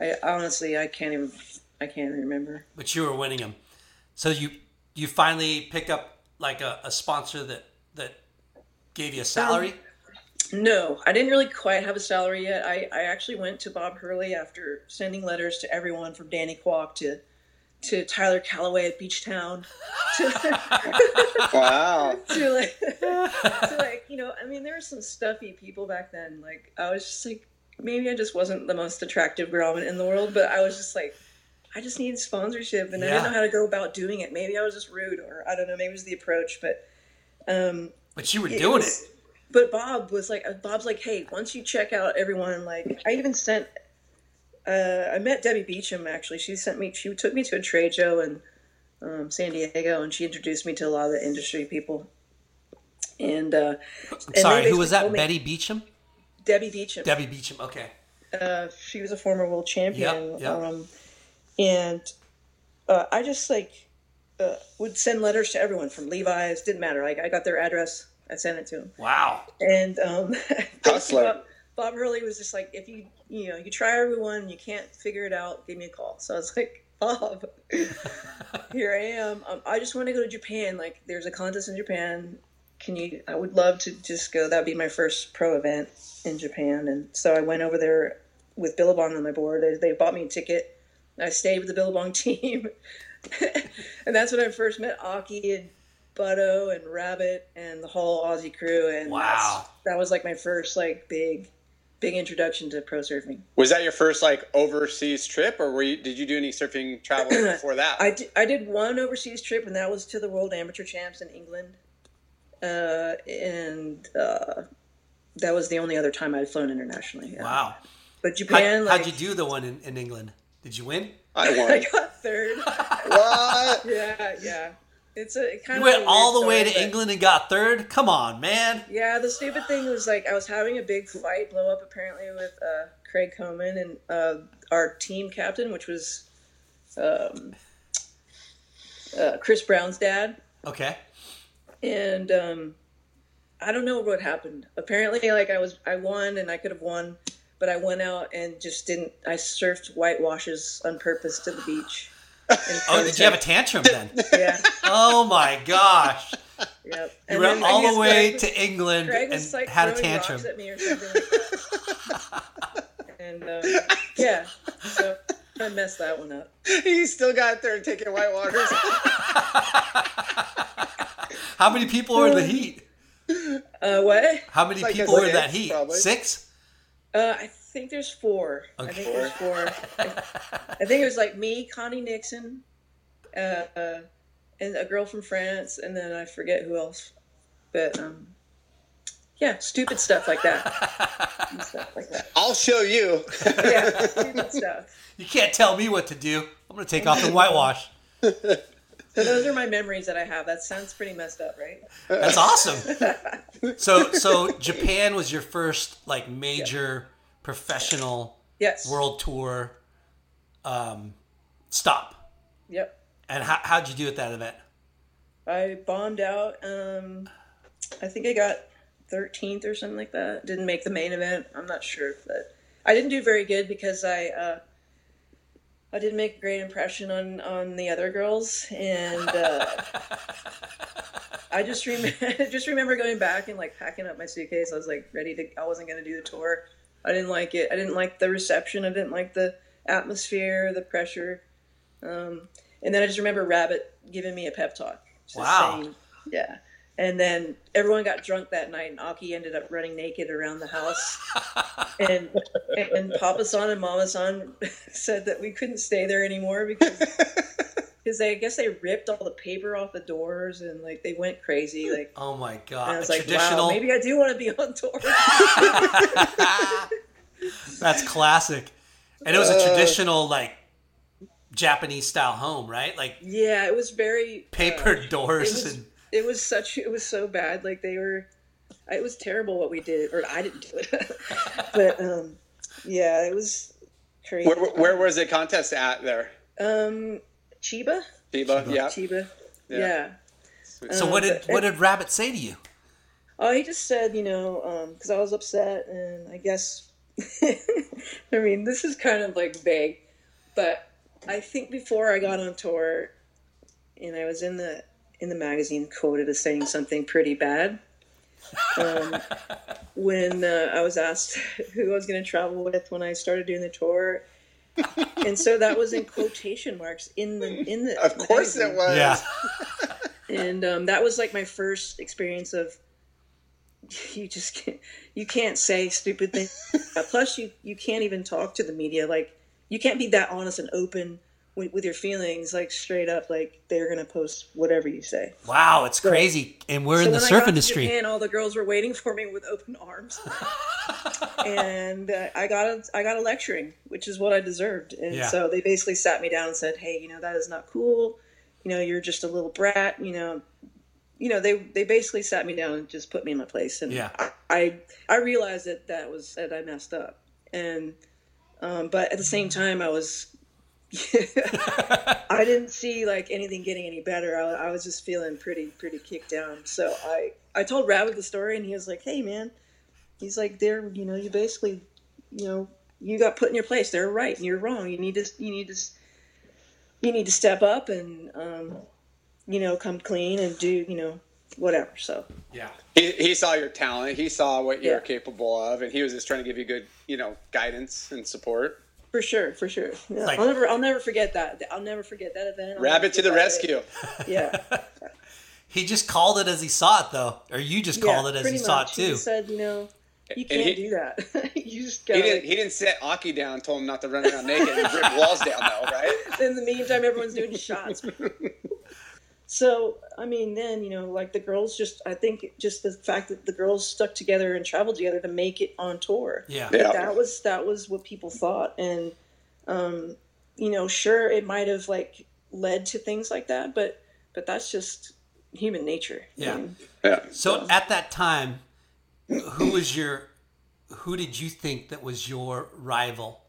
I honestly, I can't even, I can't remember. but you were winning them. So you you finally pick up like a, a sponsor that that gave you a salary? No, I didn't really quite have a salary yet. I, I actually went to Bob Hurley after sending letters to everyone from Danny Kwock to to Tyler Calloway at Beachtown to, Wow. to like to like you know I mean there were some stuffy people back then. Like I was just like maybe I just wasn't the most attractive girl in the world, but I was just like I just needed sponsorship and I didn't know how to go about doing it. Maybe I was just rude or I don't know. Maybe it was the approach, but um, But you were it doing was- it. But Bob was like, uh, Bob's like, hey, once you check out everyone, like, I even sent, uh, I met Debbie Beacham actually. She sent me, she took me to a trade show in um, San Diego, and she introduced me to a lot of the industry people. And, uh, and Sorry, who was that? told me- Betty Beacham. Debbie Beacham. Debbie Beacham. Okay. Uh, she was a former world champion. Yep, yep. Um, and uh, I just like uh, would send letters to everyone from Levi's. Didn't matter. Like I got their address. I sent it to them. Wow. And um, Hustler. Bob, Bob Hurley was just like, if you you know you try everyone, you can't figure it out, give me a call. So I was like, Bob, here I am. Um, I just want to go to Japan. Like, there's a contest in Japan. Can you? I would love to just go. That'd be my first pro event in Japan. And so I went over there with Billabong on my board. They, they bought me a ticket. I stayed with the Billabong team, and that's when I first met Occy and Butto and Rabbit and the whole Aussie crew. And Wow. that was like my first like big, big introduction to pro surfing. Was that your first like overseas trip, or were you, did you do any surfing travel before that? I did, I did one overseas trip, and that was to the World Amateur Champs in England. Uh, and uh, that was the only other time I'd flown internationally. yeah. Wow. But How, Japan, how'd like, you do the one in, in England? Did you win? I won. I got third. what? yeah, yeah. It's a it kind You of went all the way to but- England and got third? Come on, man. Yeah, the stupid thing was like I was having a big fight blow up apparently with uh, Craig Coman and uh, our team captain, which was um, uh, Chris Brown's dad. Okay. and um, I don't know what happened. Apparently, like I was, I won, and I could have won, but I went out and just didn't. I surfed whitewashes on purpose to the beach. In front Oh, did you have a tantrum then? Yeah, Oh my gosh. yep. You And went all the way Greg- to England Greg and like had a tantrum. rocks at me or something. and um, yeah, so I messed that one up. he still got there taking whitewaters. How many people were in the heat? Uh, what? How many Like people were in that heat? probably. Six? Uh, I think there's four. I think there's four. I, I think it was like me, Connie Nixon, uh, uh, and a girl from France, and then I forget who else. But um, yeah, stupid stuff like that. Stuff like that. I'll show you. Yeah, stupid stuff. You can't tell me what to do. I'm going to take off the whitewash. So those are my memories that I have. That sounds pretty messed up, right? That's awesome. So, so Japan was your first like major professional Yes. world tour um, stop. Yep. And how, how'd you do at that event? I bombed out. Um, I think I got 13th or something like that. Didn't make the main event. I'm not sure, but I didn't do very good because I uh, I didn't make a great impression on on the other girls, and uh, I just remember just remember going back and like packing up my suitcase. I was like ready to. I wasn't going to do the tour. I didn't like it. I didn't like the reception. I didn't like the atmosphere, the pressure. Um, and then I just remember Rabbit giving me a pep talk. Wow. saying- yeah. And then everyone got drunk that night, and Occy ended up running naked around the house. and and Papa San and Mama San said that we couldn't stay there anymore because because they I guess they ripped all the paper off the doors and like they went crazy. Like Oh my and god! I A was like, traditional. wow, maybe I do want to be on tour. That's classic. And it was a traditional like Japanese style home, right? Like yeah, it was very paper uh, doors it was and it was such it was so bad like they were it was terrible what we did or i didn't do it but um yeah it was crazy where, where was the contest at there? um chiba Chiba, yeah. chiba Yeah. yeah, so Um, what did what did Rabbit say to you? oh he just said you know um because i was upset and i guess i mean this is kind of like vague but i think before i got on tour and i was in the in the magazine quoted as saying something pretty bad. Um, when uh, I was asked who I was going to travel with when I started doing the tour, and so that was in quotation marks in the in the. Of course it was. Yeah. and um, that was like my first experience of you just can't you can't say stupid things Uh, plus you you can't even talk to the media like you can't be that honest and open with, with your feelings like straight up like they're gonna post whatever you say Wow, it's crazy. And we're so in the surf industry. and all the girls were waiting for me with open arms, and uh, I got a I got a lecturing, which is what I deserved. And Yeah. so they basically sat me down and said, "Hey, you know that is not cool. You know, you're just a little brat. You know, you know they they basically sat me down and just put me in my place. And Yeah. I I, I realized that that was that I messed up, and um, but at the same time I was. I didn't see like anything getting any better. I, I was just feeling pretty pretty kicked down. So I I told Rabbit the story, and he was like, "Hey man," he's like, "They're you know you basically you know you got put in your place. They're right, and you're wrong. You need to you need to you need to step up and um, you know come clean and do you know whatever." So Yeah. He, he saw your talent. He saw what you're Yeah. capable of, and he was just trying to give you good, you know, guidance and support. For sure, for sure, yeah, Like- I'll never I'll never forget that. I'll never forget that event. I'll Rabbit never to the forget that rescue. Yeah. He just called it as he saw it, though, or you just called it as pretty you saw it much. He too. said, you know, you can't he- do that. you just He gotta. didn't. He didn't set Occy down. Told him not to run around naked and rip walls down, though, right? in the meantime, everyone's doing shots. So, I mean, then you know, like the girls just. I think just the fact that the girls stuck together and traveled together to make it on tour. Yeah. Yeah. That was that was what people thought, and um, you know, sure, it might have like led to things like that, but but that's just human nature. I mean, Yeah. So at that time, who was your, who did you think that was your rival?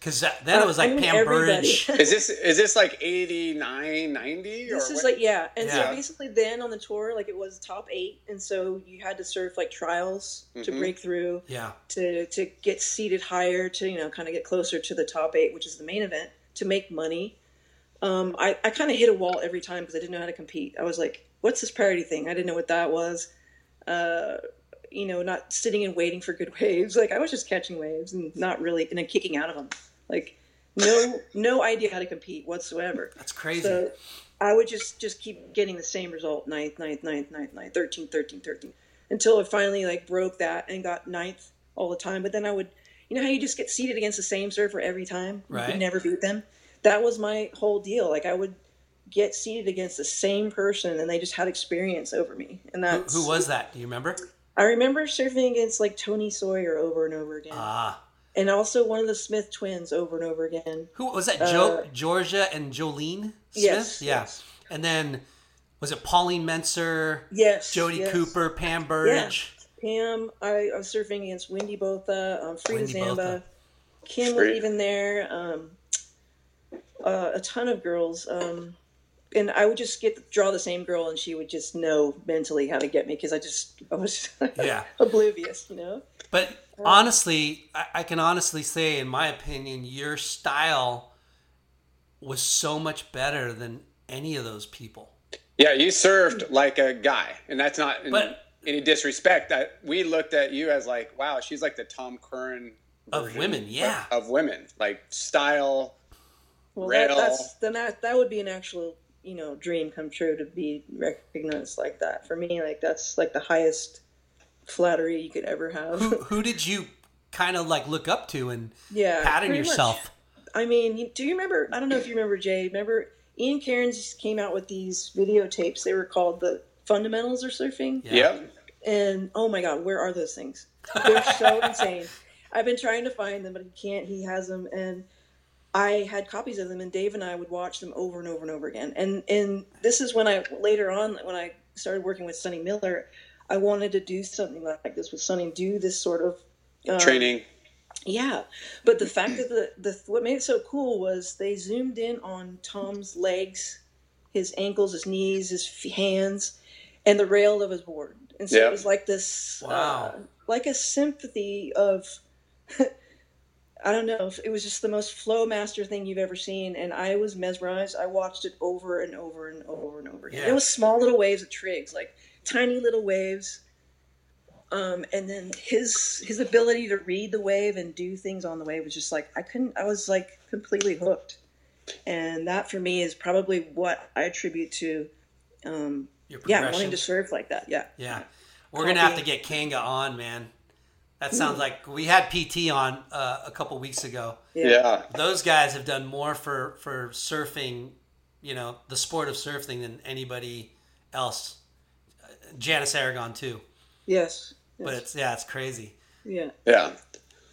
Because then it was Uh, I like mean, Pam. Burridge. Is this is this like 89, 90? This or is what? like yeah, and Yeah. so basically then on the tour, like it was top eight, and so you had to surf like trials to Mhm. break through, Yeah. to to get seated higher, to you know kind of get closer to the top eight, which is the main event, to make money. Um, I I kind of hit a wall every time because I didn't know how to compete. I was like, what's this priority thing? I didn't know what that was. Uh, you know, not sitting and waiting for good waves. Like I was just catching waves and not really, and then kicking out of them. Like no no idea how to compete whatsoever. That's crazy. So I would just just keep getting the same result ninth, ninth, ninth, ninth, ninth, 13, 13, 13, until I finally like broke that and got ninth all the time. But then I would, you know how you just get seated against the same surfer every time, you Right. could never beat them. That was my whole deal. Like I would get seated against the same person, and they just had experience over me. And who, who was that? Do you remember? I remember surfing against like Tony Sawyer over and over again, Ah, and also one of the Smith twins over and over again. who was that? Jo- Uh, Georgia and Jolene Smith. Yes, Yeah. yes. And then was it Pauline Menczer? Yes, Jody yes. Cooper, Pam Burridge. Pam, I, I was surfing against Wendy Botha, um, Frida Wendy Zamba, Botha. Kim was even there, um, uh, a ton of girls. Um, and I would just get draw the same girl, and she would just know mentally how to get me because I just I was Yeah. oblivious, you know. But honestly, I, I can honestly say, in my opinion, your style was so much better than any of those people. Yeah, you served like a guy, and that's not in But- any disrespect. That we looked at you as like, wow, she's like the Tom Curren Of women, yeah. of, of women, like style. Well, that, that's then that that would be an actual you know dream come true to be recognized like that. For me, like that's like the highest flattery you could ever have. Who, who did you kind of like look up to and Yeah, pattern pretty much. yourself? I mean, do you remember? I don't know if you remember Jay. Remember Ian Cairns came out with these videotapes. They were called the Fundamentals of Surfing. Yeah. Yep. And oh my God, where are those things? They're so insane. I've been trying to find them, but he can't. He has them, and I had copies of them, and Dave and I would watch them over and over and over again. And and this is when I later on when I started working with Sonny Miller, I wanted to do something like this with Sonny, do this sort of um, Training. yeah, but the fact that the, the what made it so cool was they zoomed in on Tom's legs, his ankles, his knees, his hands, and the rail of his board, and so Yeah. it was like this, Wow. uh, like a sympathy of I don't know. It was just the most flow master thing you've ever seen, and I was mesmerized. I watched it over and over and over and over again. Yeah. It was small little waves of trigs, like tiny little waves. Um, and then his his ability to read the wave and do things on the wave was just like I couldn't. I was like completely hooked, and that for me is probably what I attribute to, um, Your yeah, wanting to surf like that. Yeah, Yeah. We're going to have to get Kanga on, man. That sounds like we had PT on uh, a couple weeks ago. Yeah. Those guys have done more for, for surfing, you know, the sport of surfing than anybody else. Janice Aragon, too. yes, But it's, yeah, it's crazy. yeah, Yeah.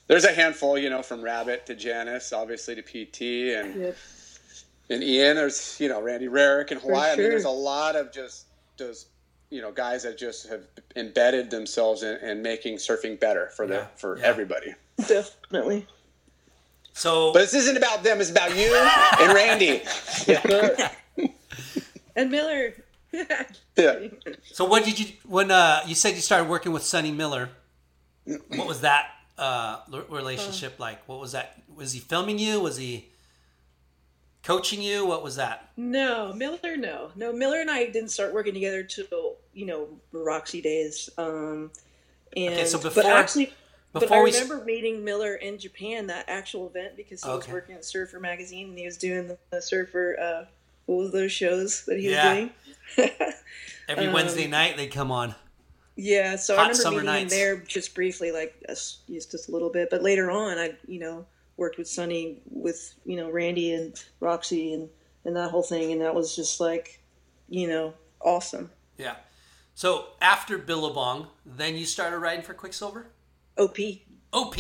There's a handful, you know, from Rabbit to Janice, obviously to PT and yeah. and Ian. There's you know Randy Rarick in Hawaii. I mean, there's a lot of just those you know guys that just have embedded themselves in, in making surfing better for the for yeah. everybody. definitely. So, But this isn't about them. It's about you and Randy. Yeah. And Miller. Yeah. so what did you, when uh, you said you started working with Sonny Miller, what was that uh, relationship like? What was that? Was he filming you? Was he coaching you? What was that? No, Miller, no, no. Miller and I didn't start working together till you know Roxy days. Um, and Okay, so but before- actually, but I we remember meeting Miller in Japan that actual event because he was working at Surfer magazine and he was doing the, the Surfer. Uh, what was those shows that he Yeah. was doing? Every Um, Wednesday night they come on. Yeah, so Hot I remember summer meeting nights. him there just briefly, like just just a little bit. But later on, I you know worked with Sonny, with you know Randy and Roxy and and that whole thing, and that was just like, you know, awesome. Yeah. So after Billabong, then you started riding for Quiksilver? Op. OP?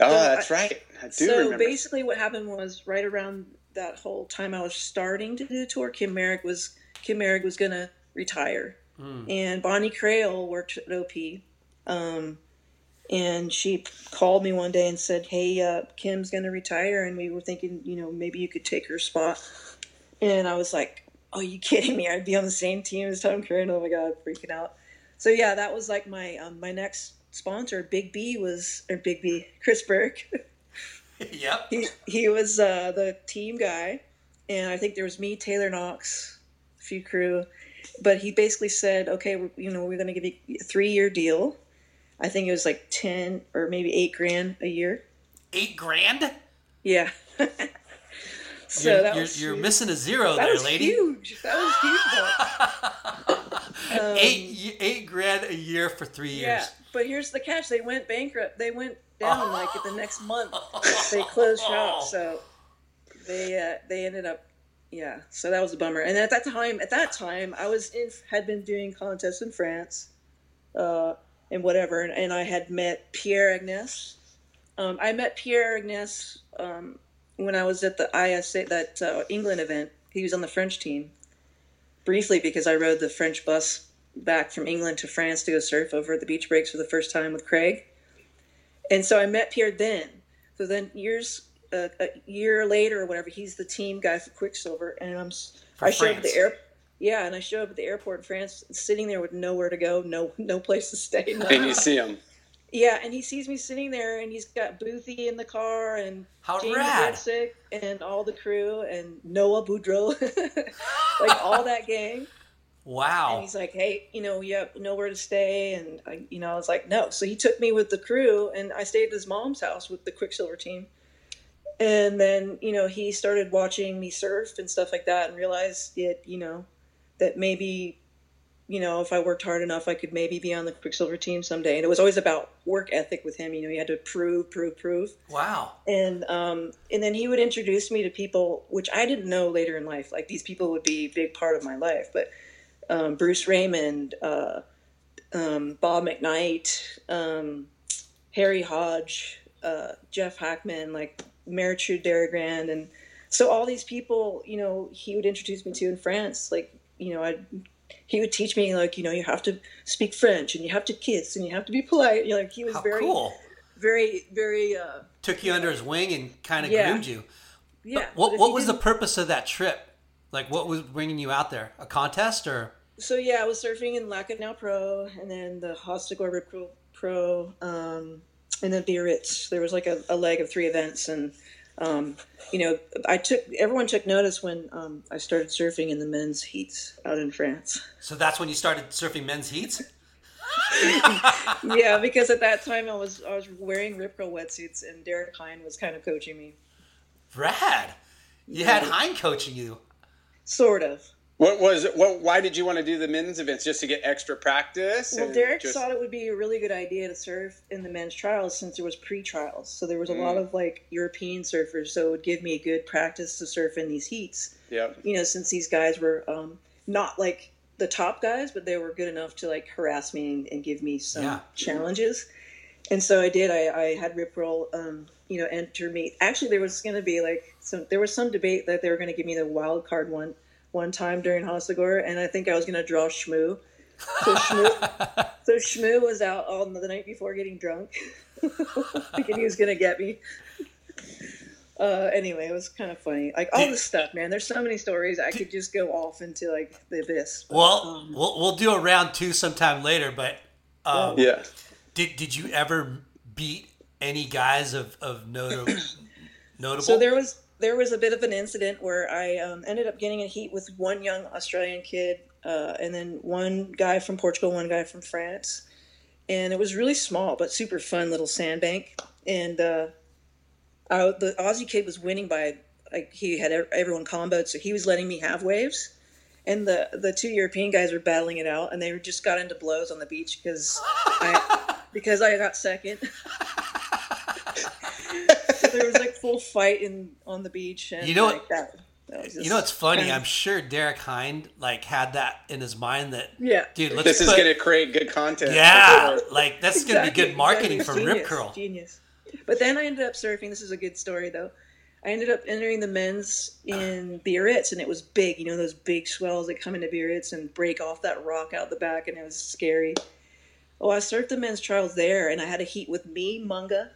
Oh, that's right. I do so remember. basically, what happened was right around that whole time I was starting to do the tour, Kim Mearig was Kim Mearig was gonna retire, and Bonnie Crail worked at OP, um, and she called me one day and said, "Hey, uh, Kim's gonna retire, and we were thinking, you know, maybe you could take her spot." And I was like, "Are you kidding me? I'd be on the same team as Tom Curren? Oh my god, freaking out!" So yeah, that was like my um, my next sponsor. Big B was or Big B, Chris Burke. yep. he he was uh, the team guy, and I think there was me, Taylor Knox, crew, but he basically said, okay, you know, we're going to give you a three year deal. I think it was like ten or maybe eight grand a year. Eight grand? Yeah. so you're that you're, was you're huge. missing a zero that there, was lady. huge. That was huge. though. Eight eight grand a year for three years. Yeah, but here's the catch: they went bankrupt. They went down like the next month. They closed shop, so they uh, they ended up. Yeah, so that was a bummer. And at that time, at that time, I was in had been doing contests in France, uh, and whatever, and, and I had met Pierre Agnes. Um, I met Pierre Agnes um, when I was at the ISA that uh, England event. He was on the French team briefly because I rode the French bus back from England to France to go surf over at the beach breaks for the first time with Craig. And so I met Pierre then. So then years uh, a year later or whatever, he's the team guy for Quiksilver, and I'm For I show up at the air. Yeah, and I show up at the airport in France, sitting there with nowhere to go, no no place to stay. and you see him. Yeah, and he sees me sitting there, and he's got Boothie in the car, and How Jamie rad. Redsick, and all the crew, and Noah Boudreau, like all that gang. Wow. And he's like, "Hey, you know, you have nowhere to stay," and I, you know, I was like, "No." So he took me with the crew, and I stayed at his mom's house with the Quiksilver team. And then, you know, he started watching me surf and stuff like that, and realized it, you know, that maybe, you know, if I worked hard enough, I could maybe be on the Quiksilver team someday. And it was always about work ethic with him. You know, he had to prove, prove, prove Wow. and um, and then he would introduce me to people which I didn't know later in life. Like these people would be a big part of my life, but um, Bruce Raymond, uh, um, Bob McKnight, um, Harry Hodge, uh, Jeff Hakman, like Maritxu Darrigrand, and so all these people, you know, he would introduce me to in France. Like, you know, I he would teach me like, you know, you have to speak French and you have to kiss and you have to be polite. You know, like he was How very, cool. very, very. Uh, Took you under his wing and kind of Yeah. groomed you. yeah. But what but what was the purpose of that trip? Like, what was bringing you out there? A contest or? so yeah, I was surfing in Lacanau Pro and then the Hossegor Orbit Pro, Pro um, and then the Biarritz. There was like a, a leg of three events, and um, you know, I took everyone took notice when um, I started surfing in the men's heats out in France. So that's when you started surfing men's heats. yeah, because at that time I was I was wearing Rip Curl wetsuits, and Derek Hynd was kind of coaching me. Brad, you had Hynd coaching you. Sort of. What was it? What? Why did you want to do the men's events? Just to get extra practice? Well, Derek just- thought it would be a really good idea to surf in the men's trials since there was pre-trials. So there was a lot Mm. of like European surfers, so it would give me a good practice to surf in these heats. Yeah, You know, since these guys were um, not like the top guys, but they were good enough to like harass me and, and give me some Yeah. challenges. And so I did. I, I had Rip Curl, um, you know, enter me. Actually, there was going to be like some. There was some debate that they were going to give me the wild card one one time during Hossegor, and I think I was going to draw Shmoo. So Shmoo, so Shmoo was out on the night before getting drunk, thinking he was going to get me. Uh, anyway, it was kind of funny. Like all this stuff, man. There's so many stories. I could just go off into like the abyss. But, Well, um, we'll we'll do a round two sometime later. But um, Yeah. did did you ever beat any guys of of notable notable? So there was there was a bit of an incident where I um, ended up getting in a heat with one young Australian kid, uh, and then one guy from Portugal, one guy from France, and it was really small but super fun little sandbank. And uh, I, the Aussie kid was winning by like he had everyone comboed, so he was letting me have waves. And the the two European guys were battling it out, and they just got into blows on the beach because I because I got second. so there was like full fight in on the beach, and You know like what- that. that was you know what's funny? kind of- I'm sure Derek Hynd like had that in his mind that yeah, dude, let's This is put, going to create good content. yeah, sure. like that's gonna be good marketing exactly. for Rip Genius, Curl. Genius. But then I ended up surfing. This is a good story though. I ended up entering the men's in uh. Biarritz, and it was big. You know those big swells that come into Biarritz and break off that rock out the back, and it was scary. Oh, I surfed the men's trials there, and I had a heat with me, Munga,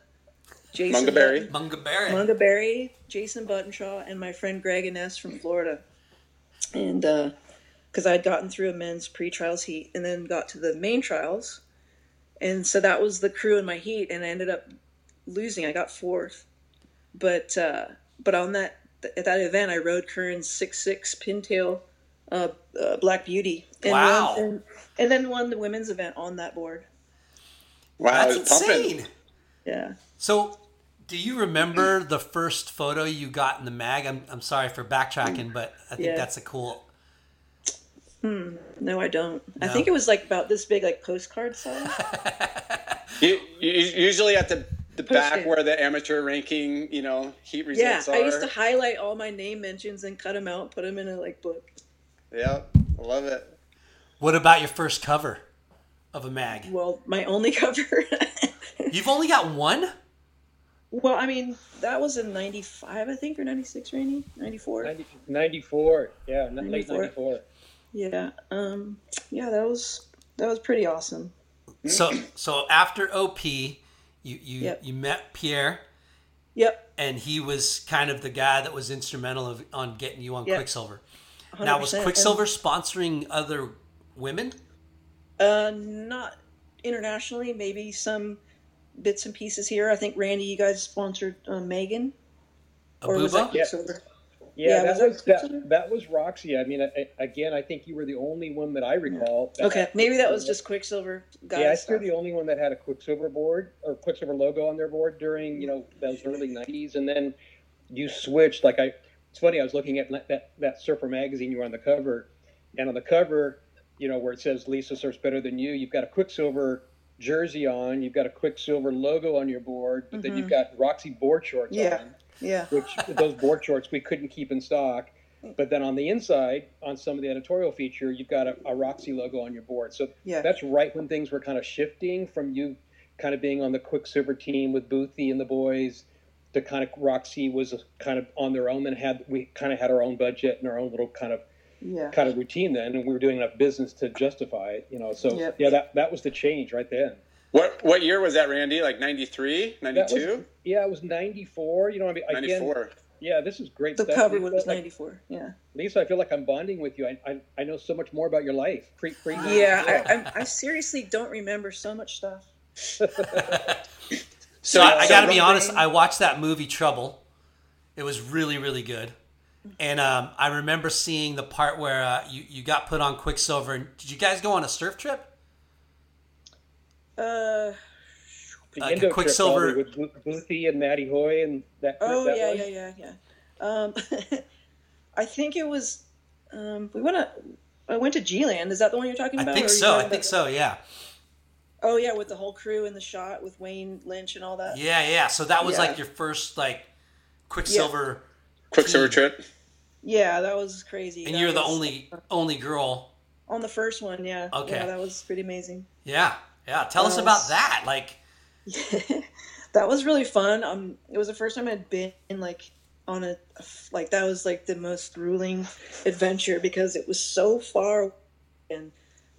Jason Munga Barry. Button- Munga Barry. Berry, Jason Buttenshaw, and my friend Greg Innes from Florida. And because I'd gotten through a men's pre-trials heat and then got to the main trials, and so that was the crew in my heat, and I ended up losing. I got fourth, but uh, but on that at that event, I rode Curren's six six pintail uh, uh, Black Beauty, and Wow. won, and, and then won the women's event on that board. Wow, That's it's pumping. insane. Yeah. So, do you remember the first photo you got in the mag? I'm, I'm sorry for backtracking, but I think Yeah. that's a cool. Hmm. No, I don't. I think it was like about this big, like postcard size. You, you, usually at the the back it. where the amateur ranking, you know, heat results are. Yeah, results I used to highlight all my name mentions and cut them out, put them in a like book. Yeah, I love it. What about your first cover of a mag? Well, my only cover. You've only got one. Well, I mean, that was in '95, I think, or '96, Randy, '94. 90, 94. Yeah, n- late 94. 94. Yeah, um, yeah, that was that was pretty awesome. So, so after OP, you you Yep. you met Pierre, Yep. and he was kind of the guy that was instrumental of, on getting you on Yep. Quiksilver. Now, was 100%. Quiksilver sponsoring other women? Uh, not internationally, maybe some bits and pieces here. I think Randy, you guys sponsored uh, Megan, or was that Abubo? Quiksilver? Yeah, Yeah, that was that was that, that was Roxy. I mean, I, I- again, I think you were the only one that I recall. that Okay, maybe that was just Quiksilver guys. Yeah, I think stuff. you're the only one that had a Quiksilver board or Quiksilver logo on their board during you know those early '90s, and then you switched. Like I, it's funny. I was looking at that that Surfer magazine. You were on the cover, and on the cover, you know where it says Lisa surfs better than you. You've got a Quiksilver jersey on. You've got a Quiksilver logo on your board, but then you've got Roxy board shorts Mm-hmm. Yeah. on Yeah. which those board shorts we couldn't keep in stock. But then on the inside, on some of the editorial feature, you've got a, a Roxy logo on your board. So Yeah. that's right when things were kind of shifting from you kind of being on the Quiksilver team with Boothie and the boys to kind of Roxy was kind of on their own and had we kind of had our own budget and our own little kind of Yeah. kind of routine then, and we were doing enough business to justify it, you know. So Yep. yeah, that that was the change right then. What what year was that, Randy? Like 93, 92? yeah, it was '94. You know, I mean, again, 94. yeah, this is great The stuff. cover Lisa. was Like, '94. Yeah. Lisa, I feel like I'm bonding with you. I, I, I know so much more about your life. Pre, pre Yeah. I, I, I seriously don't remember so much stuff. So I, I got to be honest. thing- I watched that movie Trouble. It was really really good, and um, I remember seeing the part where uh, you you got put on Quiksilver. And did you guys go on a surf trip? Uh, The Like a Indo trip, Quiksilver- with Bo- Boothie and Matty Hoy and that. oh that yeah, one. yeah, yeah, yeah. Um, I think it was. Um, we went to. I went to G-Land. Is that the one you're talking about? I think or are you so. I think so. Yeah. Oh yeah, with the whole crew in the shot with Wayne Lynch and all that. Yeah, yeah. So that was Yeah. like your first like Quiksilver, Quiksilver trip. Yeah, that was crazy. and That you're the was- only only girl. on the first one. Yeah. Okay. Yeah, that was pretty amazing. Yeah, yeah. Tell us Uh, about that. Like, that was really fun. Um, it was the first time I'd been like on a like that was like the most grueling adventure because it was so far and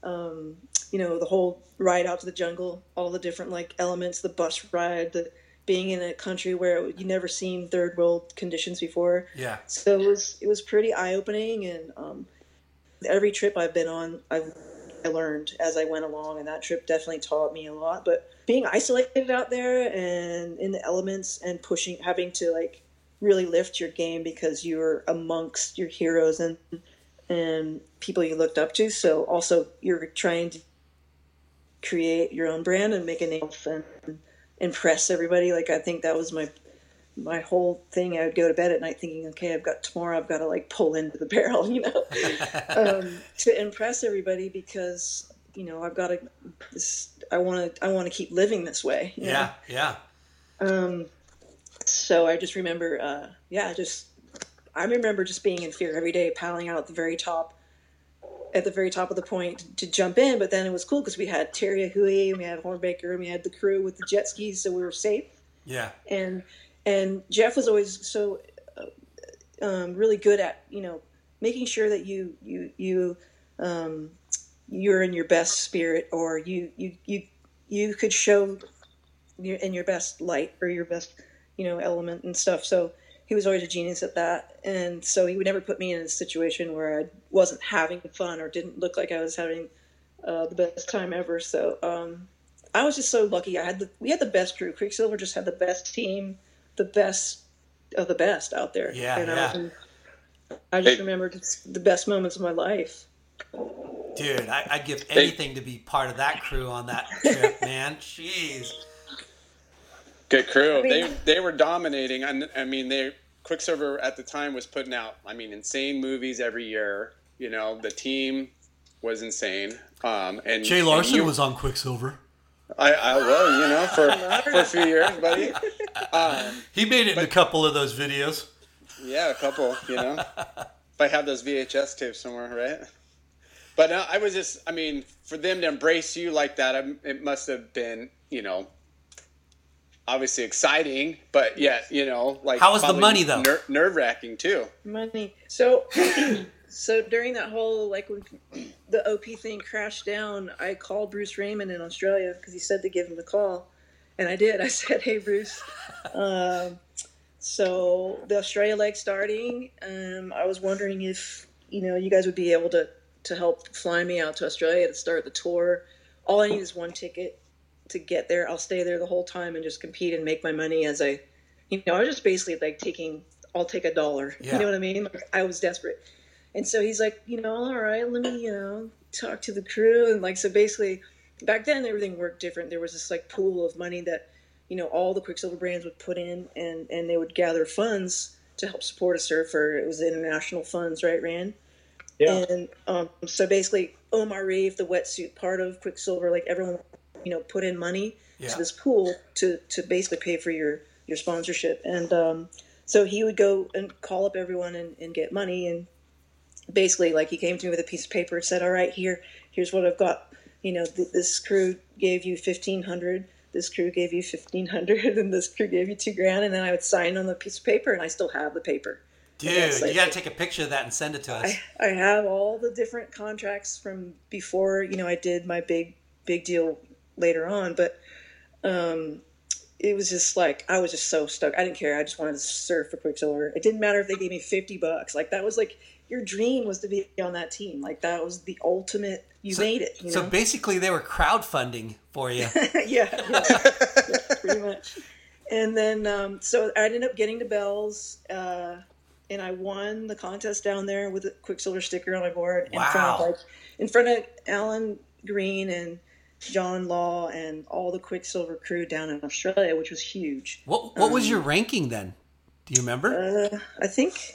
um, you know the whole ride out to the jungle, all the different like elements, the bus ride, the being in a country where you never seen third world conditions before. yeah, So it was it was pretty eye opening, and um, every trip I've been on, I've I learned as I went along, and that trip definitely taught me a lot. But being isolated out there and in the elements and pushing, having to like really lift your game because you're amongst your heroes and and people you looked up to. So also you're trying to create your own brand and make a name and impress everybody. Like I think that was my my whole thing. I would go to bed at night thinking, okay, I've got tomorrow. I've got to like pull into the barrel, you know, um, to impress everybody because you know I've got to. This, I want to. I want to keep living this way. you know? yeah, yeah. Um, so I just remember, uh, yeah, just I remember just being in fear every day, paddling out at the very top, at the very top of the point to jump in. But then it was cool because we had Terry Hui, and we had Hornbaker, and we had the crew with the jet skis, so we were safe. Yeah. And and Jeff was always so uh, um, really good at you know making sure that you you you um, you're in your best spirit or you you you you could show in your best light or your best you know element and stuff so he was always a genius at that and so he would never put me in a situation where i wasn't having fun or didn't look like i was having uh, the best time ever so um, i was just so lucky i had the we had the best crew quiksilver just had the best team the best of the best out there Yeah, and yeah. I, I just Hey. remembered the best moments of my life Dude, I, I'd give anything to be part of that crew on that trip, man. Jeez. Good crew. mean- they they were dominating. I, I mean, they Quiksilver at the time was putting out. I mean, insane movies every year. You know, the team was insane. Um, and Jay and Larson you- was on Quiksilver. I, I will. You know, for for a few years, buddy. Um, He made it in a couple of those videos. Yeah, a couple, you know. if I have those VHS tapes somewhere, right? But uh, I was just, I mean, for them to embrace you like that, um, it must have been, you know, obviously exciting, but yet, you know, like. How was the money, though? Ner- nerve wracking, too. money. So, so during that whole like when the OP thing crashed down, I called Bruce Raymond in Australia because he said to give him a call, and I did. I said, "Hey, Bruce." Um, so the Australia leg starting. Um, I was wondering if you know you guys would be able to to help fly me out to Australia to start the tour. All I need is one ticket to get there. I'll stay there the whole time and just compete and make my money as I, you know, I was just basically like taking, I'll take a dollar. Yeah. You know what I mean? Like, I was desperate. And so he's like, you know, all right, let me, you know, talk to the crew. And like, so basically back then everything worked different. There was this like pool of money that, you know, all the Quiksilver brands would put in and, and they would gather funds to help support a surfer. It was international funds, right, Rand? Yeah. And um, so basically, Omar Reeve, the wetsuit part of Quiksilver, like everyone, you know, put in money Yeah. to this pool to to basically pay for your your sponsorship. And um, so he would go and call up everyone and, and get money. And basically, like he came to me with a piece of paper and said, "All right, here, here's what I've got. You know, th- this crew gave you fifteen hundred. This crew gave you fifteen hundred, and this crew gave you two grand." And then I would sign on the piece of paper, and I still have the paper. Dude, Yes, you got to take a picture of that and send it to us. I, I have all the different contracts from before you know I did my big big deal later on, but um, it was just like I was just so stuck. I didn't care. I just wanted to surf for Quiksilver. It didn't matter if they gave me fifty bucks. Like that was like your dream was to be on that team. Like that was the ultimate. You made it. You so know? basically, they were crowdfunding for you. yeah, yeah, yeah, pretty much. and then um, so I ended up getting to Bell's, uh, and I won the contest down there with a Quiksilver sticker on my board in front of like in front of Alan Green and John Law and all the Quiksilver crew down in Australia, which was huge. What what was Um, your ranking then? Do you remember? Uh, I think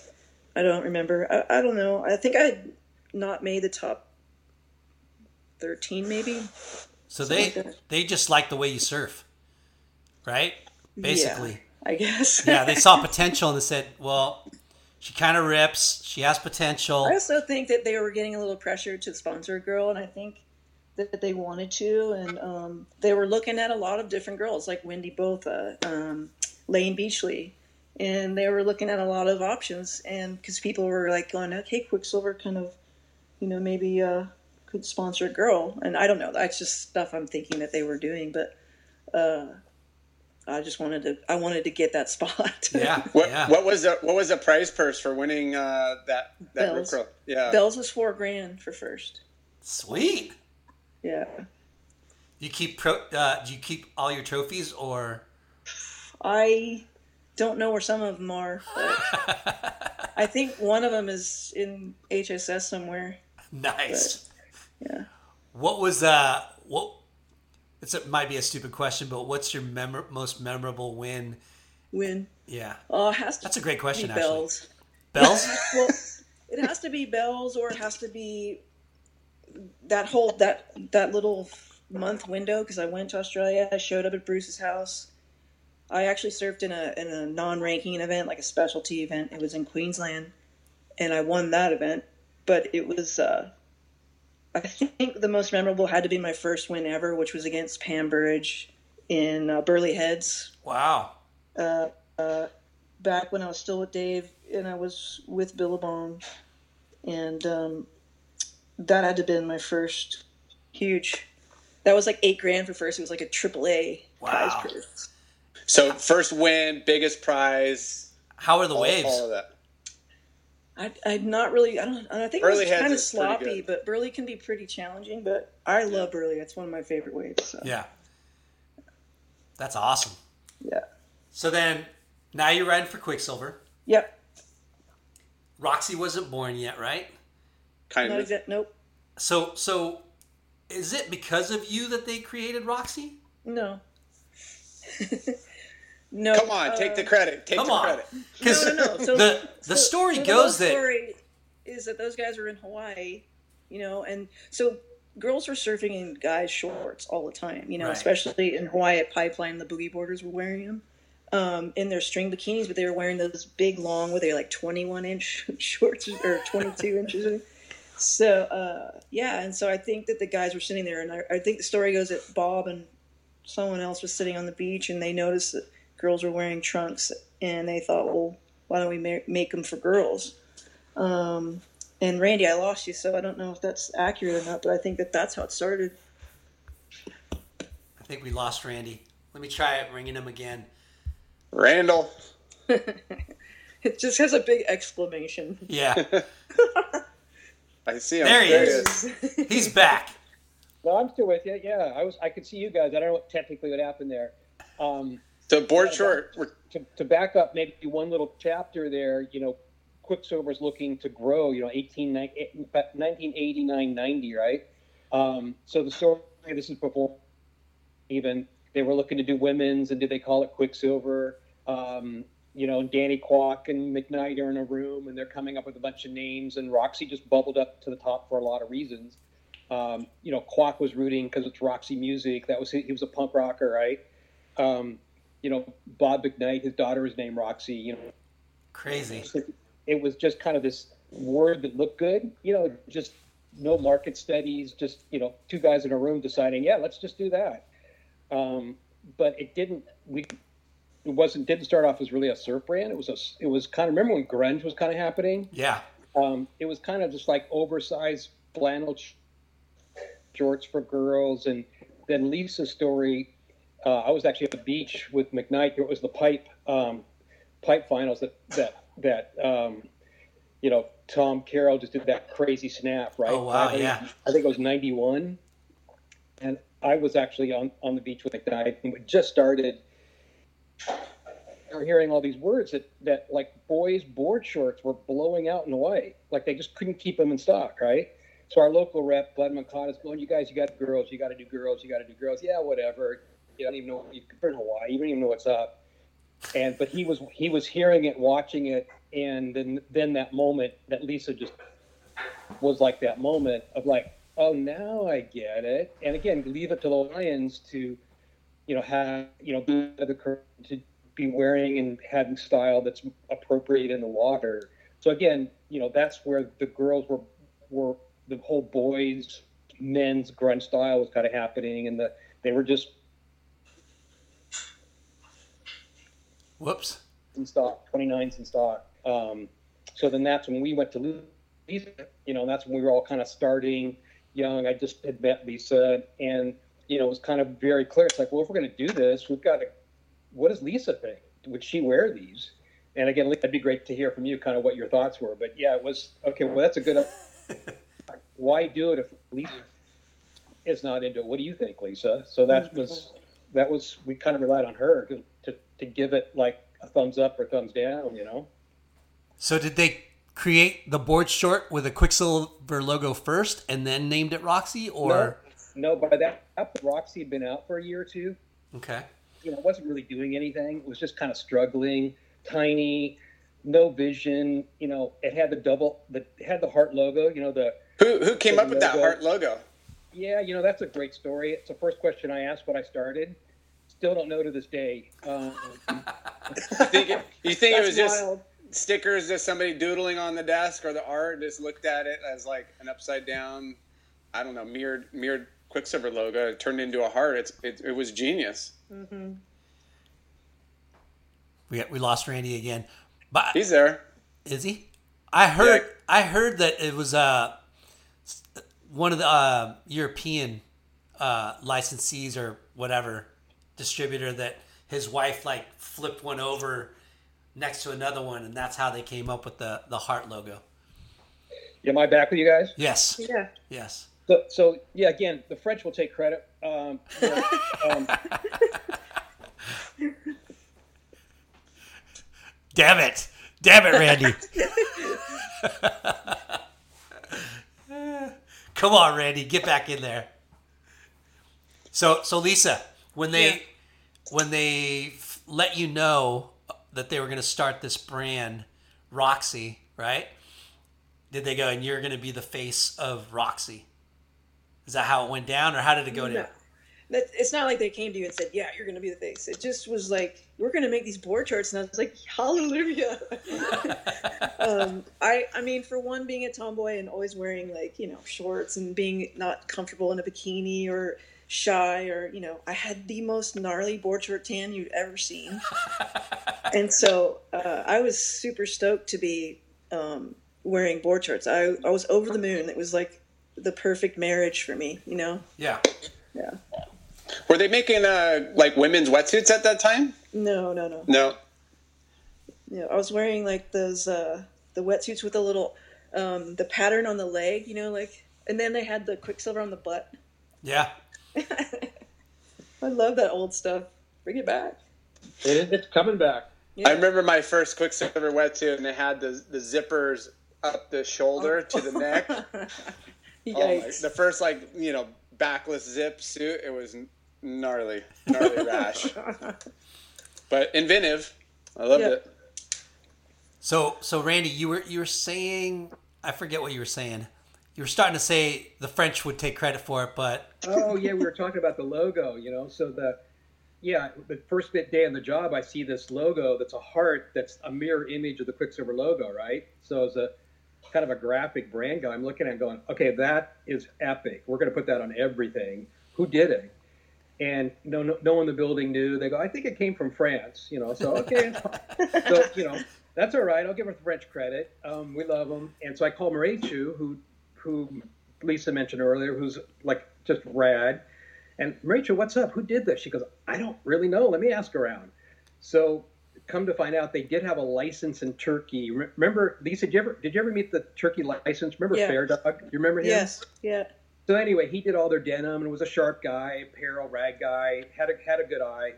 I don't remember. I, I don't know. I think I had not made the top thirteen, maybe. so something they like they just like the way you surf, right? Basically. Yeah, I guess. yeah, they saw potential and they said, "Well, she kind of rips. She has potential." I also think that they were getting a little pressure to sponsor a girl, and I think that they wanted to, and um, they were looking at a lot of different girls, like Wendy Botha, um, Layne Beachley, and they were looking at a lot of options, and because people were like going, okay, Quiksilver kind of, you know, maybe uh, could sponsor a girl, and I don't know, that's just stuff I'm thinking that they were doing, but. Uh, I just wanted to. I wanted to get that spot. Yeah, What, yeah. what was the what was the prize purse for winning uh, that that Bells. Rip Yeah, Bells was four grand for first. Sweet. Yeah. You keep pro, uh, do you keep all your trophies or? I don't know where some of them are, but I think one of them is in HSS somewhere. Nice. Yeah. What was uh what? It's it might be a stupid question, but what's your memor- most memorable win? Win. Yeah, Oh, has to that's a great question. be Actually, bells. bells. well, it has to be bells, or it has to be that whole that that little month window because I went to Australia. I showed up at Bruce's house. I actually surfed in a in a non-ranking event, like a specialty event. It was in Queensland, and I won that event. But it was, uh, I think, the most memorable had to be my first win ever, which was against Pam Burridge in uh, Burleigh Heads wow. uh, uh, back when I was still with Dave and I was with Billabong, and um, that had to have been my first huge. That was like eight grand for first. It was like a triple A prize Wow. purse. So first win, biggest prize, How are the all, waves? all of that. I, I'm not really. I don't. I think Burleigh it was kind of sloppy, but Burleigh can be pretty challenging. But I love Burleigh. It's one of my favorite waves. So. Yeah, that's awesome. Yeah. So then, now you're riding for Quiksilver. Yep. Roxy wasn't born yet, right? Kind Not of. exact. Nope. So so, is it because of you that they created Roxy? No. no. Come on, take the uh, credit. Take Come the on. credit. Because no, no, no. So, the the story so goes whole that story is that those guys were in Hawaii, you know, and so girls were surfing in guys' shorts all the time, you know, Right. especially in Hawaii at Pipeline, the boogie boarders were wearing them um, in their string bikinis, but they were wearing those big, long, were they like 21 inch shorts or 22 inches? So, uh, yeah, and so I think that the guys were sitting there, and I, I think the story goes that Bob and someone else was sitting on the beach, and they noticed that girls were wearing trunks, and they thought, well, why don't we ma- make them for girls? Um, and Randy, I lost you, so I don't know if that's accurate or not, but I think that that's how it started. I think we lost Randy. Let me try it, ringing him again. Randall. It just has a big exclamation. Yeah, I see him. There he There is. he's back. No, I'm still with you. Yeah, I was. I could see you guys. I don't know what technically what happened there. Um, So board short. We're, to, to back up maybe one little chapter there, you know, Quiksilver's looking to grow, you know, 18, 1989, 90, right? Um, so the story, this is before even they were looking to do women's and did they call it Quiksilver? Um, you know, Danny Kwock and McKnight are in a room and they're coming up with a bunch of names and Roxy just bubbled up to the top for a lot of reasons. Um, you know, Kwock was rooting because it's Roxy music. That was he was a punk rocker, right? Um, you know, Bob McKnight, his daughter is named Roxy. You know, Crazy. it was just kind of this word that looked good. You know, just no market studies, just you know, two guys in a room deciding, yeah, let's just do that. Um, but it didn't. We it wasn't didn't start off as really a surf brand. It was a it was kind of remember when grunge was kind of happening. Yeah, Um, it was kind of just like oversized flannel sh- shorts for girls, and then Lisa's story. Uh, I was actually at the beach with McKnight. It was the pipe um, pipe finals that that that um, you know Tom Carroll just did that crazy snap, right? Oh, wow, I think- yeah. I think it was '91, and I was actually on on the beach with McKnight, and we just started. Were hearing all these words that that like boys board shorts were blowing out in white, like they just couldn't keep them in stock, right? So our local rep, Bud McCott, is going, "You guys, you got girls. You got to do girls. You got to do girls. Yeah, whatever. You don't even know. You're in Hawaii. You don't even know what's up." And but he was he was hearing it, watching it, and then then that moment that Lisa just was like that moment of like, "Oh, now I get it." And again, leave it to the Lions to, you know, have you know the current to be wearing and having style that's appropriate in the water. So again, you know, that's where the girls were were the whole boys men's grunge style was kind of happening and the they were just Whoops. in stock, 29s in stock. Um, so then that's when we went to Lisa, you know, that's when we were all kind of starting young. I just had met Lisa and, you know, it was kind of very clear. It's like, well, if we're going to do this, we've got to, what does Lisa think? Would she wear these? And again, that'd be great to hear from you kind of what your thoughts were. But yeah, it was, okay, well, that's a good, why do it if Lisa is not into it? What do you think, Lisa? So that mm-hmm. was, that was, we kind of relied on her to, to, to give it like a thumbs up or thumbs down, you know? So did they create the board short with a Quiksilver logo first and then named it Roxy or No, by that up, Roxy had been out for a year or two. Okay. You know, wasn't really doing anything. It was just kind of struggling, tiny, no vision. You know, it had the double, the had the heart logo. You know, the Who who came The up with that heart logo? yeah, you know, that's a great story. It's the first question I asked when I started. Still don't know to this day. Um, You think it, you think it that's was just stickers, just somebody doodling on the desk, or the art just looked at it as like an upside down, I don't know, mirrored mirrored Quiksilver logo. It turned into a heart. It's it, it was genius. we we lost Randy again? But He's there. is he? I heard Yeah. I heard that it was uh one of the uh, European uh, licensees or whatever distributor that his wife like flipped one over next to another one, and that's how they came up with the the heart logo. Am I back with you guys? Yes, Yeah. yes. So, so yeah, again, the French will take credit. Um, but, um, Damn it! Damn it, Randy! Come on, Randy, get back in there. So, so Lisa, when they Yeah. when they f- let you know that they were going to start this brand, Roxy, right? Did they go and you're going to be the face of Roxy? Is that how it went down, or how did it go No. down? That, it's not like they came to you and said, "Yeah, you're going to be the face." It just was like, "We're going to make these board charts," and I was like, "Hallelujah!" um, I, I mean, for one, being a tomboy and always wearing like you know shorts and being not comfortable in a bikini or shy or you know, I had the most gnarly board short tan you'd ever seen, and so uh, I was super stoked to be um, wearing board charts. I, I was over the moon. It was like the perfect marriage for me, you know. Yeah. Yeah. Were they making uh, like women's wetsuits at that time? No, no, no. No. Yeah, I was wearing like those uh the wetsuits with the little um the pattern on the leg, you know, like and then they had the quiksilver on the butt. Yeah. I love that old stuff. Bring it back. it is, it's coming back. Yeah. I remember my first Quiksilver wetsuit, and they had the the zippers up the shoulder to the neck. Oh my, the first like you know backless zip suit. It was gnarly, gnarly rash, but inventive. I loved Yeah. it. So, so Randy, you were you were saying I forget what you were saying. You were starting to say the French would take credit for it, but Oh yeah, we were talking about the logo, you know. So the yeah, the first bit day on the job, I see this logo that's a heart that's a mirror image of the Quiksilver logo, right? So as a kind of a graphic brand guy, I'm looking at going, okay, that is epic. We're going to put that on everything. Who did it? And no, no, no one in the building knew. They go, I think it came from France, you know. So okay, so you know that's all right. I'll give her French credit. Um, we love them. And so I called Maritxu, who who Lisa mentioned earlier, who's like just rad. And Rachel, what's up? Who did this? She goes, I don't really know. Let me ask around. So come to find out, they did have a license in Turkey. Remember, Lisa, did you ever did you ever meet the Turkey license? Remember Yeah. Fair Dog? You remember him? Yes. Yeah. So anyway, he did all their denim and was a sharp guy, apparel rag guy, had a had a good eye.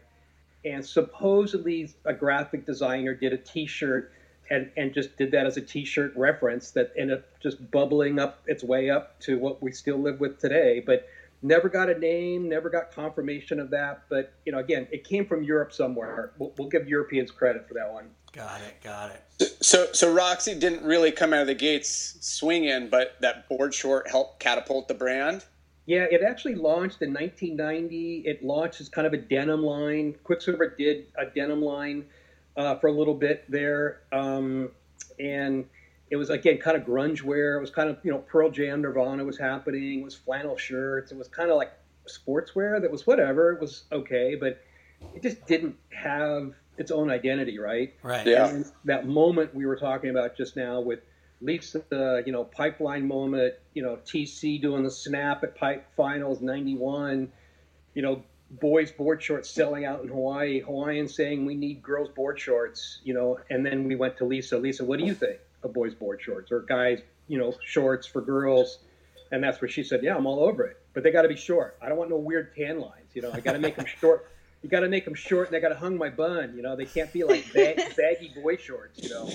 and supposedly a graphic designer did a T-shirt and and just did that as a T-shirt reference that ended up just bubbling up its way up to what we still live with today. But never got a name, never got confirmation of that. But you know, again, it came from Europe somewhere. We'll, we'll give Europeans credit for that one. Got it. Got it. So, so Roxy didn't really come out of the gates swinging, but that board short helped catapult the brand. Yeah, it actually launched in 1990. It launched as kind of a denim line. Quiksilver did a denim line uh, for a little bit there, um, and it was again kind of grunge wear. It was kind of you know Pearl Jam, Nirvana was happening. It was flannel shirts. It was kind of like sportswear that was whatever. It was okay, but it just didn't have its own identity, right? Right. Yeah. And that moment we were talking about just now with Lisa, uh, you know, pipeline moment, you know, TC doing the snap at Pipe Finals '91, you know, boys board shorts selling out in Hawaii, Hawaiian saying we need girls board shorts, you know, and then we went to Lisa. Lisa, what do you think of boys board shorts or guys, you know, shorts for girls? And that's where she said, yeah, I'm all over it, but they got to be short. I don't want no weird tan lines, you know. I got to make them short. You got to make them short, and I got to hung my bun, you know. They can't be like bag, baggy boy shorts, you know.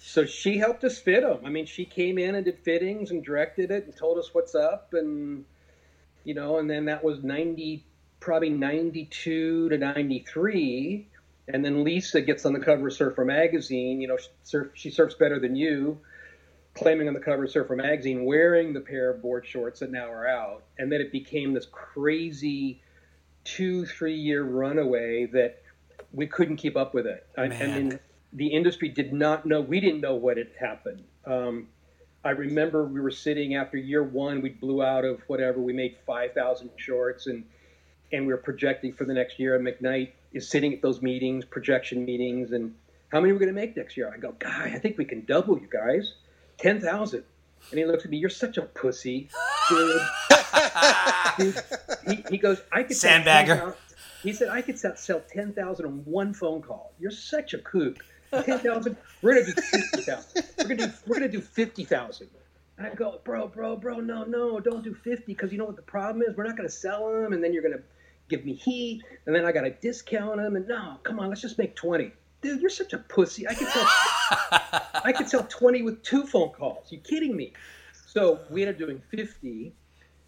So she helped us fit them. I mean, she came in and did fittings and directed it and told us what's up, and you know, and then that was ninety, probably ninety-two to ninety-three, and then Lisa gets on the cover of Surfer magazine. You know, she, surf, she surfs better than you, claiming on the cover of Surfer magazine, wearing the pair of board shorts that now are out, and then it became this crazy two, three-year runaway that we couldn't keep up with it. I, I mean, the industry did not know. We didn't know what had happened. Um, I remember we were sitting after year one. We blew out of whatever. We made five thousand shorts, and and we were projecting for the next year. And McKnight is sitting at those meetings, projection meetings, and how many are we going to make next year? I go, guy, I think we can double you guys, ten thousand. And he looks at me, you're such a pussy, dude. He, he goes, I could sell Sandbagger. 10,000 He said, I could sell, sell 10,000 on one phone call. You're such a kook. 10,000, we're going to do 50,000. We're going to do, we're going to do 50,000. And I go, bro, bro, bro, no, no, don't do 50 because you know what the problem is? We're not going to sell them and then you're going to give me heat and then I got to discount them. And no, come on, let's just make 20. Dude, you're such a pussy. I could sell, I could sell 20 with two phone calls. You kidding me? So we ended up doing 50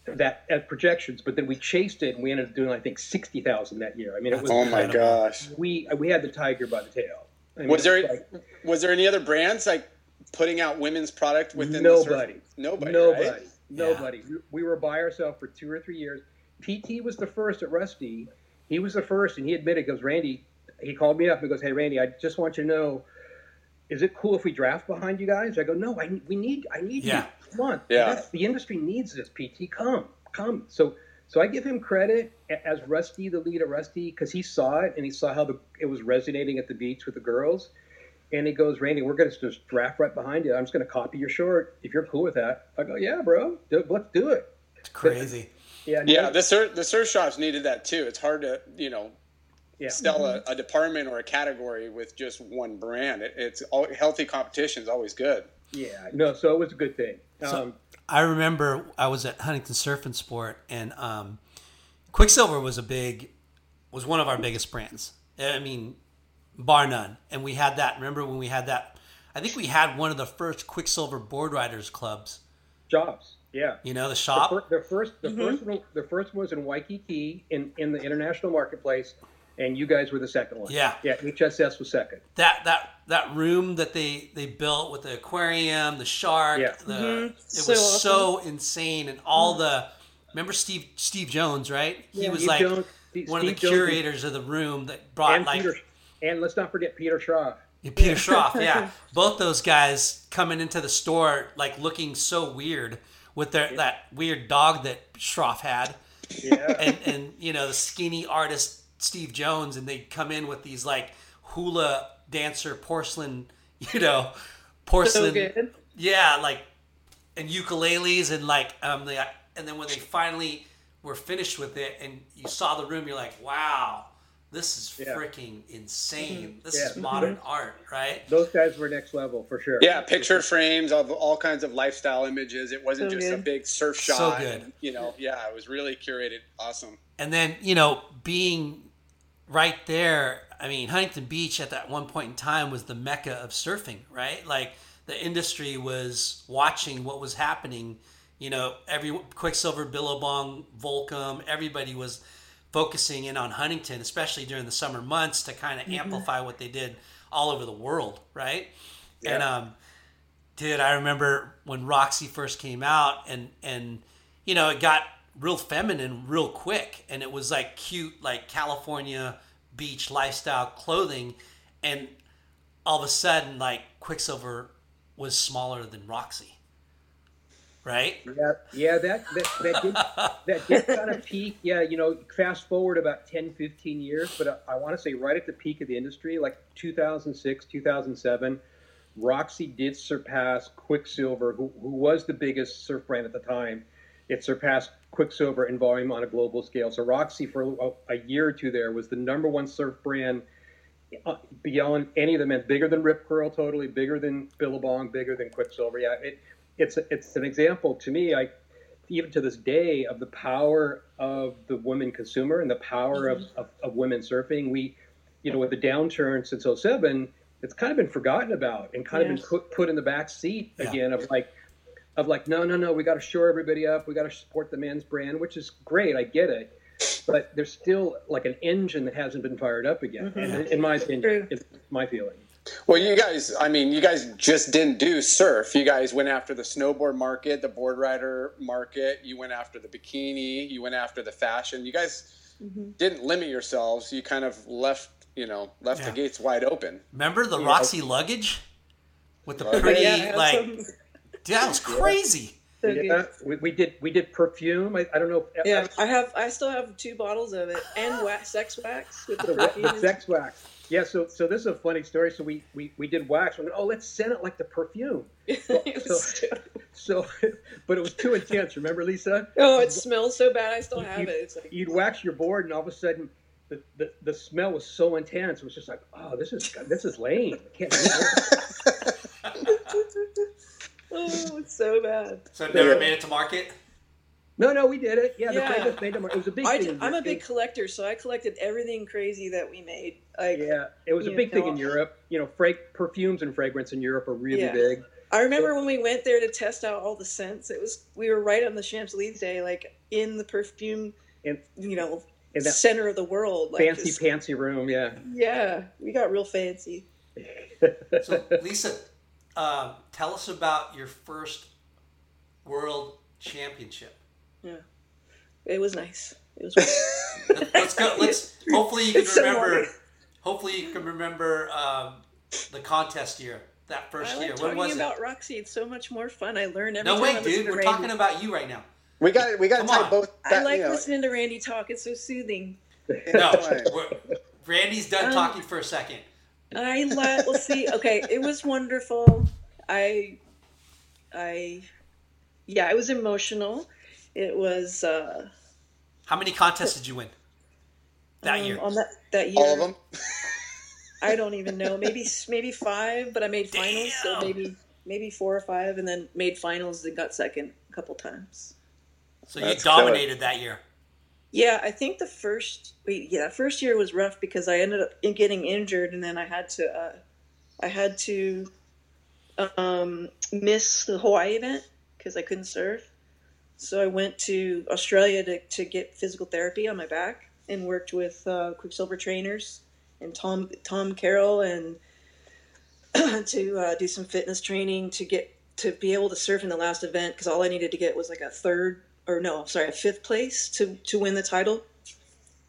that at projections, but then we chased it and we ended up doing I think sixty thousand that year. I mean, it oh was Oh my gosh. we we had the tiger by the tail. I mean, Was there like was there any other brands like putting out women's product within the surf- nobody, Nobody. nobody, right? nobody. We, we were by ourselves for two or three years. PT was the first at Rusty. He was the first, and he admitted, he goes, Randy. He called me up and goes, Hey, Randy, I just want you to know. Is it cool if we draft behind you guys? I go, no, I we need, I need Yeah. you. Come on, Yeah. That's- the industry needs this. PT, come, come. So, so I give him credit as Rusty, the lead of Rusty, because he saw it and he saw how the it was resonating at the beach with the girls. And he goes, Randy, we're going to just draft right behind you. I'm just going to copy your short if you're cool with that. I go, yeah, bro, do, let's do it. It's crazy. Yeah, Yeah, the surf the surf shops needed that too. It's hard to you know yeah. sell a, a department or a category with just one brand. It, it's all, healthy competition is always good. Yeah, no, so it was a good thing. So Um, I remember I was at Huntington Surf and Sport, and um, Quiksilver was a big, was one of our biggest brands. I mean, bar none. And we had that. Remember when we had that? I think we had one of the first Quiksilver board riders clubs. jobs, yeah. You know, the The, shop. fir- the first, the mm-hmm. first one, the first one was in Waikiki in in the international marketplace, and you guys were the second one. Yeah. yeah. HSS was second. that that that room that they they built with the aquarium, the shark, Yeah. the mm-hmm. it So was so insane, and all mm-hmm. the remember Steve Steve Jones, right? He Yeah, was Steve like Jones- Steve- one of the Steve Jones- curators of the room that brought and like Peter, and let's not forget Peter Schroff. Yeah, Peter Schroff, yeah. Both those guys coming into the store like looking so weird with their that weird dog that Schroff had. Yeah. And and you know, the skinny artist Steve Jones and they'd come in with these like hula dancer porcelain, you know, porcelain good. Yeah, like and ukuleles and like um the and then when they finally were finished with it and you saw the room you're like, "Wow, this is Yeah. freaking insane. Mm-hmm. This Yeah. is modern art, right?" Those guys were next level for sure. Yeah, picture frames of all kinds of lifestyle images. It wasn't So just a big surf shot. So shot. good. and, you know, yeah, it was really curated. Awesome. and then you know being right there, I mean, Huntington Beach at that one point in time was the mecca of surfing, right? Like the industry was watching what was happening. You know, every Quiksilver, Billabong, Volcom, everybody was focusing in on Huntington, especially during the summer months, to kind of amplify what they did all over the world, right? And um, dude, I remember when Roxy first came out, and and you know, it got real feminine real quick, and it was like cute, like California beach lifestyle clothing, and all of a sudden, like Quiksilver was smaller than Roxy, right? Yeah, yeah, that that that did, that did kind of peak. Yeah, you know, fast forward about 10, 15 years, but I, I want to say right at the peak of the industry, like 2006, 2007, Roxy did surpass Quiksilver, who, who was the biggest surf brand at the time. It surpassed Quiksilver in volume on a global scale. So Roxy, for a, a year or two there, was the number one surf brand uh, beyond any of them, and bigger than Rip Curl, totally bigger than Billabong, bigger than Quiksilver. Yeah, it, it's it's an example to me. I even to this day of the power of the women consumer and the power of, mm-hmm. of, of women surfing. We, you know, with the downturn since 07, it's kind of been forgotten about and kind of been put, put in the back seat Yeah. again of like of like no no no we got to shore everybody up we got to support the men's brand which is great i get it but there's still like an engine that hasn't been fired up again mm-hmm. and in, in my opinion True. it's my feeling Well, you guys, I mean, you guys just didn't do surf. You guys went after the snowboard market, the board rider market. You went after the bikini. You went after the fashion. You guys mm-hmm. didn't limit yourselves. You kind of left, you know, left Yeah. the gates wide open. Remember the Roxy luggage with the pretty Yeah, like, some- dude, that was crazy. so yeah, we, we did we did perfume i, I don't know if, Yeah, I have. I still have two bottles of it and wax, sex wax with the the, perfume. the sex wax yeah so so this is a funny story so we we, we did wax we're like, oh let's scent it like the perfume It So- so- so but it was too intense remember lisa oh, it smells so bad. I still have You- it. It's like you'd wax your board, and all of a sudden, the, the, the smell was so intense. It was just like, oh, this is this is lame. I can't do this. oh, it's so bad. So it never made it to market. No, no, we did it. Yeah, the Yeah. fragrance made them. It was a big I thing. Did, I'm a big collector, so I collected everything crazy that we made. Like Yeah, it was a you big thing in Europe. You know, fra- perfumes and fragrance in Europe are really Yeah. big. I remember when we went there to test out all the scents. It was we were right on the Champs Elysees, day, like in the perfume, And you know, in that center of the world. Like fancy just- pantsy room, yeah. Yeah, we got real fancy. So Lisa, um, tell us about your first world championship. Yeah, it was nice. It was. Let's go. Let's. Hopefully you can It's remember. hard. Hopefully you can remember um, the contest year. That first I year. like When talking was it? about Roxy. It's so much more fun. I learn every No, time wait, I dude. We're Randy. talking about you right now. We got we got to Come tie on. both. I like you know, listening to Randy talk. It's so soothing. No, we're, Randy's done Um, talking for a second. I let. Let's see. Okay, it was wonderful. I, I, yeah, it was emotional. It was uh, How many contests did you win that um, year? on that that year. all of them. I don't even know. Maybe maybe five, but I made finals, so maybe maybe four or five, and then made finals and got second a couple times. So you That's dominated that year. Yeah, I think the first wait, yeah, first year was rough because I ended up getting injured, and then I had to uh, I had to um, miss the Hawaii event because I couldn't surf. So I went to Australia to, to get physical therapy on my back and worked with uh, Quiksilver trainers and Tom Tom Carroll and to uh, do some fitness training to get to be able to surf in the last event because all I needed to get was like a third or no, sorry, a fifth place to to win the title.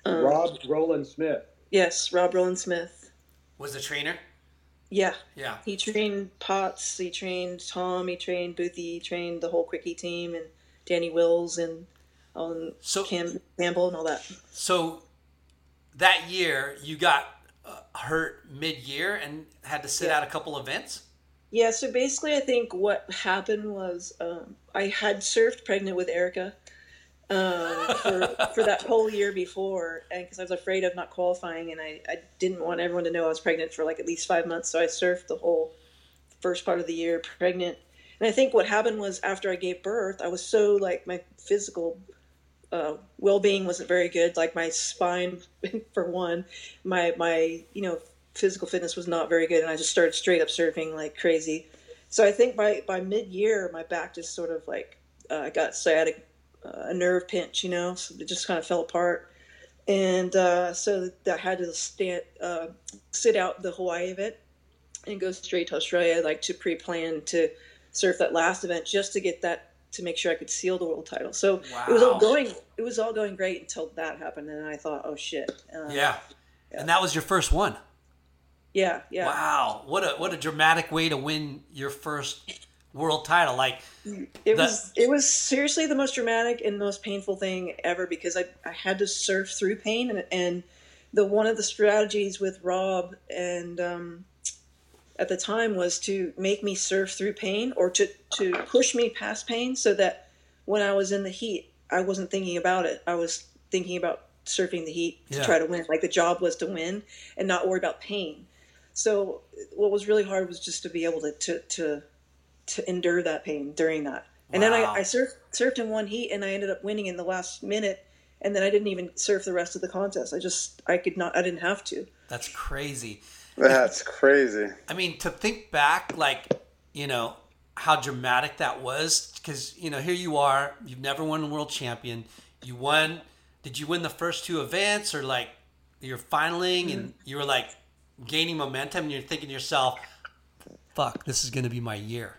Um, Rob Rowland Smith. Yes, Rob Rowland Smith. Was the trainer? Yeah, Yeah. he trained Potts, he trained Tom, he trained Boothie, he trained the whole Quickie team, and Danny Wills and um, So Cam Campbell and all that. so that year you got uh, hurt mid-year and had to sit Yeah. out a couple events. Yeah, so basically, I think what happened was um, I had surfed pregnant with Erica um, for for that whole year before, and because I was afraid of not qualifying, and I, I didn't want everyone to know I was pregnant for like at least five months, so I surfed the whole first part of the year pregnant. And I think what happened was after I gave birth, I was so like my physical uh, well-being wasn't very good. Like my spine, for one, my my you know physical fitness was not very good, and I just started straight up surfing like crazy. So I think by by mid-year, my back just sort of like uh, got sciatic, uh, a nerve pinch, you know, so it just kind of fell apart. And uh, so I had to stand, uh, sit out the Hawaii event and go straight to Australia, like to pre-plan to surf that last event just to get that to make sure I could seal the world title. So it was all going it was all going great until that happened, and I thought, oh shit. Uh, Yeah. And that was your first one. yeah, yeah. Wow. What a what a dramatic way to win your first world title. Like It That- was it was seriously the most dramatic and most painful thing ever because I, I had to surf through pain and, and the one of the strategies with Rob and um, at the time was to make me surf through pain or to, to push me past pain so that when I was in the heat I wasn't thinking about it. I was thinking about surfing the heat to Yeah. try to win. Like the job was to win and not worry about pain. So what was really hard was just to be able to to, to to endure that pain during that. And then I, I surfed, surfed in one heat and I ended up winning in the last minute. And then I didn't even surf the rest of the contest. I just, I could not, I didn't have to. that's crazy. That's crazy. I mean, to think back, like, you know, how dramatic that was, because, you know, here you are, you've never won a world champion. You won, did you win the first two events or like you're finaling and you were like gaining momentum and you're thinking to yourself, fuck, this is going to be my year,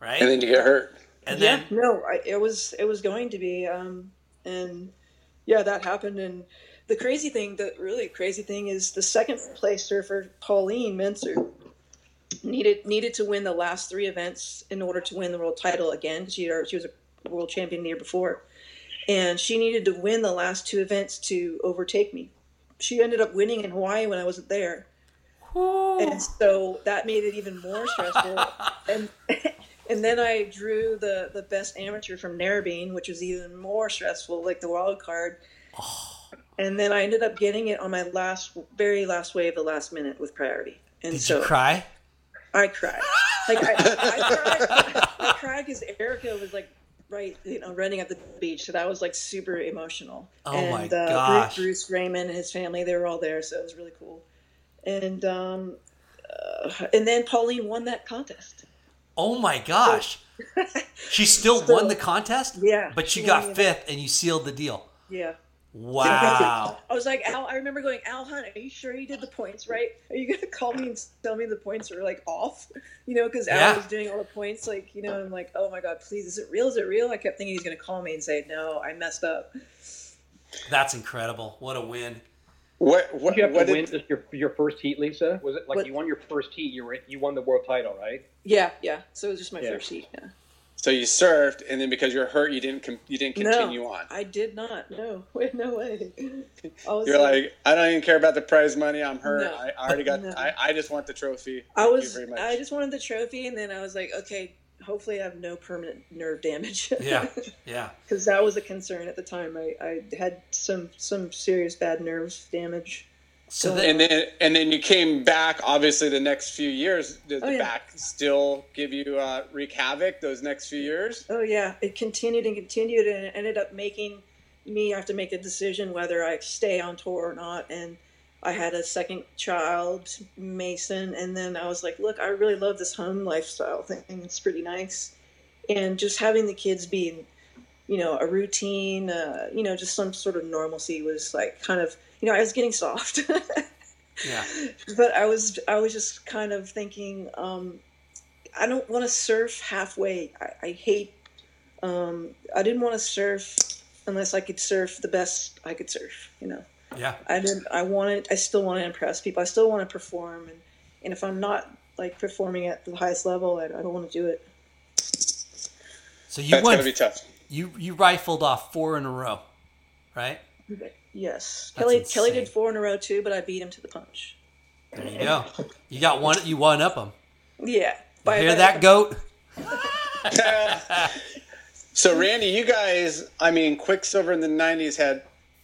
right? And then you get hurt. And yeah, then, no, I, it was, it was going to be. Um, and yeah, that happened. And the crazy thing, the really crazy thing is the second place surfer, Pauline Menczer, needed needed to win the last three events in order to win the world title again. She she was a world champion the year before, and she needed to win the last two events to overtake me. She ended up winning in Hawaii when I wasn't there, and so that made it even more stressful. and and then I drew the the best amateur from Narrabeen, which was even more stressful, like the wild card. Oh. And then I ended up getting it on my last, very last wave, the last minute with priority. And did so you cry? I cried. Like I, I cried. Because Erica was like right, you know, running up the beach. So that was like super emotional. Oh and, my uh, gosh. Bruce, Bruce Raymond and his family, they were all there, so it was really cool. And um, uh, and then Pauline won that contest. Oh my gosh. She still So- won the contest? Yeah, But you she got won fifth and you sealed the deal. Yeah. Wow. I was like, Al, I remember going, Al Hunt, are you sure you did the points right? Are you going to call me and tell me the points are like off? You know, because Al Yeah. was doing all the points, like, you know, I'm like, oh my God, please, is it real? Is it real? I kept thinking he's going to call me and say, no, I messed up. That's incredible. What a win. What what Did you have what to win did, just your your first heat, Lisa? Was it like What- you won your first heat? You were you won the world title, right? Yeah, yeah. So it was just my Yeah. first heat. Yeah. So you surfed and then because you're hurt you didn't com- you didn't continue no, on. I did not. No, no way. You're like, I don't even care about the prize money. I'm hurt. No. I, I already got. No. I, I just want the trophy. I was, You very much. I just wanted the trophy, and then I was like, okay, hopefully I have no permanent nerve damage. Yeah. Yeah. because that was a concern at the time. I, I had some some serious bad nerve damage. So then, and then and then you came back. Obviously, the next few years, did Oh, the yeah. back still give you uh, wreak havoc? Those next few years. Oh yeah, it continued and continued, and it ended up making me have to make a decision whether I stay on tour or not. And I had a second child, Mason, and then I was like, look, I really love this home lifestyle thing. It's pretty nice, and just having the kids be, you know, a routine, uh, you know, just some sort of normalcy was like kind of, you know, I was getting soft. yeah. but I was I was just kind of thinking um, I don't want to surf halfway. I, I hate. Um, I didn't want to surf unless I could surf the best I could surf. You know, Yeah. I didn't. I wanted. I still want to impress people. I still want to perform, and and if I'm not like performing at the highest level, I, I don't want to do it. So you That's won. gonna be tough. You you rifled off four in a row, right? Yes, That's Kelly. Kelly did four in a row too, but I beat him to the punch. There you go. You got one. You one up him. Yeah. You hear that, goat? So Randy, you guys, I mean, Quiksilver in the '90s had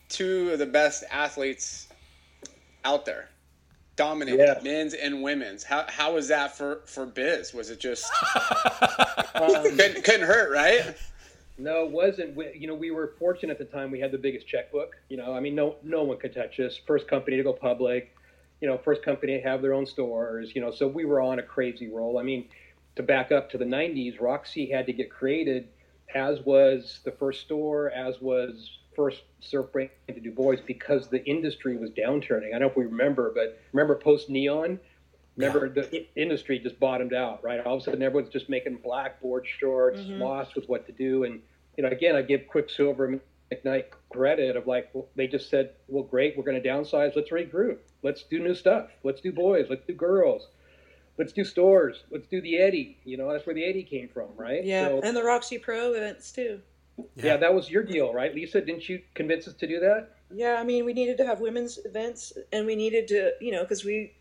two of the best athletes out there, dominated Yeah. men's and women's. How how was that for for Biz? Was it just couldn't, couldn't hurt, right? No, it wasn't. We, you know, we were fortunate at the time. We had the biggest checkbook. You know, I mean, no, no one could touch us. First company to go public. You know, first company to have their own stores. You know, so we were on a crazy roll. I mean, to back up to the '90s, Roxy had to get created, as was the first store, as was first surf brand to Du Bois, because the industry was downturning. I don't know if we remember, but remember post neon. Remember, the industry just bottomed out, right? All of a sudden, everyone's just making blackboard shorts, mm-hmm. lost with what to do. And, you know, again, I give Quiksilver and McKnight credit of like, well, they just said, well, great, we're going to downsize. Let's regroup. Let's do new stuff. Let's do boys. Let's do girls. Let's do stores. Let's do the Eddie. You know, that's where the Eddie came from, right? Yeah, So, and the Roxy Pro events too. yeah, that was your deal, right? Lisa, didn't you convince us to do that? Yeah, I mean, we needed to have women's events, and we needed to, you know, because we,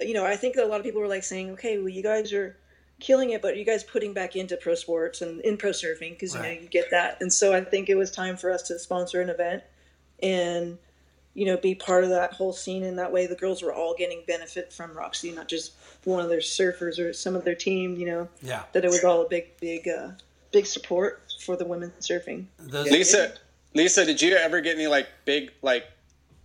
you know, I think that a lot of people were like saying, okay, well, you guys are killing it, but you guys putting back into pro sports and in pro surfing because you know you get that, and so I think it was time for us to sponsor an event, and you know, be part of that whole scene, and that way the girls were all getting benefit from Roxy, not just one of their surfers or some of their team, you know, Yeah. that it was all a big, big, uh, big support for the women surfing. Those, Lisa, Lisa, did you ever get any like big like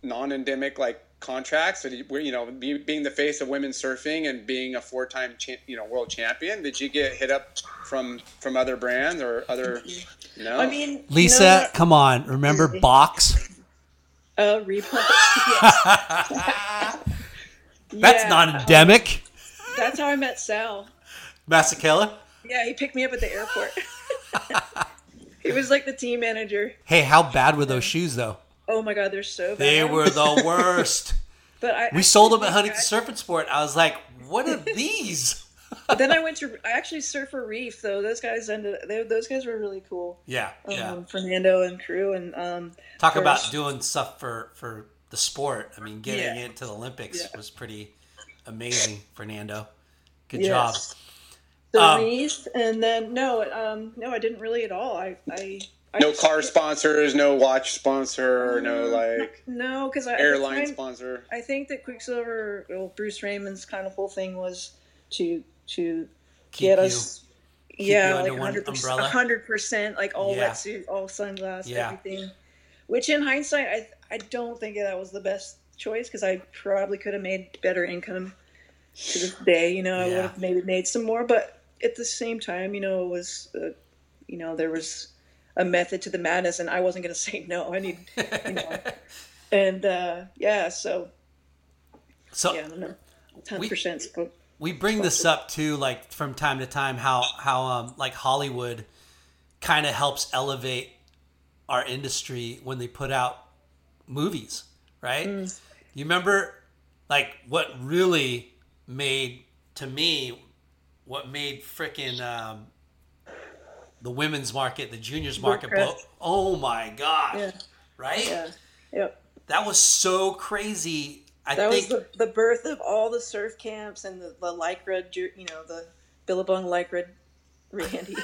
non-endemic like contracts? Did you, were, you know, be, being the face of women surfing and being a four-time cha- you know world champion, did you get hit up from from other brands or other? No, I mean, Lisa, no, come on. Remember Box? Uh, Reebok. yes. That's Yeah, not endemic. That's how I met Sal. Masekela? Yeah, he picked me up at the airport. he was like the team manager. Hey, how bad were those shoes, though? Oh my god, they're so bad. They were the worst. But I, We I sold them at Huntington Surf and Sport. I was like, what are these? Then I went to. I actually surf for Reef though. Those guys ended. They, those guys were really cool. Yeah, Um, yeah. Fernando and crew and um. Talk about first- doing stuff for for the sport. I mean, getting Yeah. into the Olympics Yeah. was pretty amazing, Fernando. Good Yes. job. the um, Reef, and then no, um, no, I didn't really at all. I, I no car sponsors, no watch sponsor, no like No, because I airline time- sponsor. I think that Quiksilver, well, Bruce Raymond's kind of whole thing was to to Keep get you- us, you yeah, under like one hundred percent, hundred percent, like all Yeah. wetsuit, all sunglasses, Yeah. everything. Which, in hindsight, I I don't think that was the best choice because I probably could have made better income to this day. You know, I would have maybe made some more, but at the same time, you know, it was, uh, you know, there was a method to the madness, and I wasn't going to say no. I need, you know, and uh, yeah, so So yeah, ten We- percent. we bring this up too, like from time to time, how how um like Hollywood kind of helps elevate our industry when they put out movies, right? You remember, like what really made to me, what made frickin' um, the women's market, the juniors market, blow, Brooke oh my gosh, Yeah. right? Yeah, yep. That was so crazy. I That think was the, the birth of all the surf camps and the, the lycra, you know, the Billabong lycra, Randy,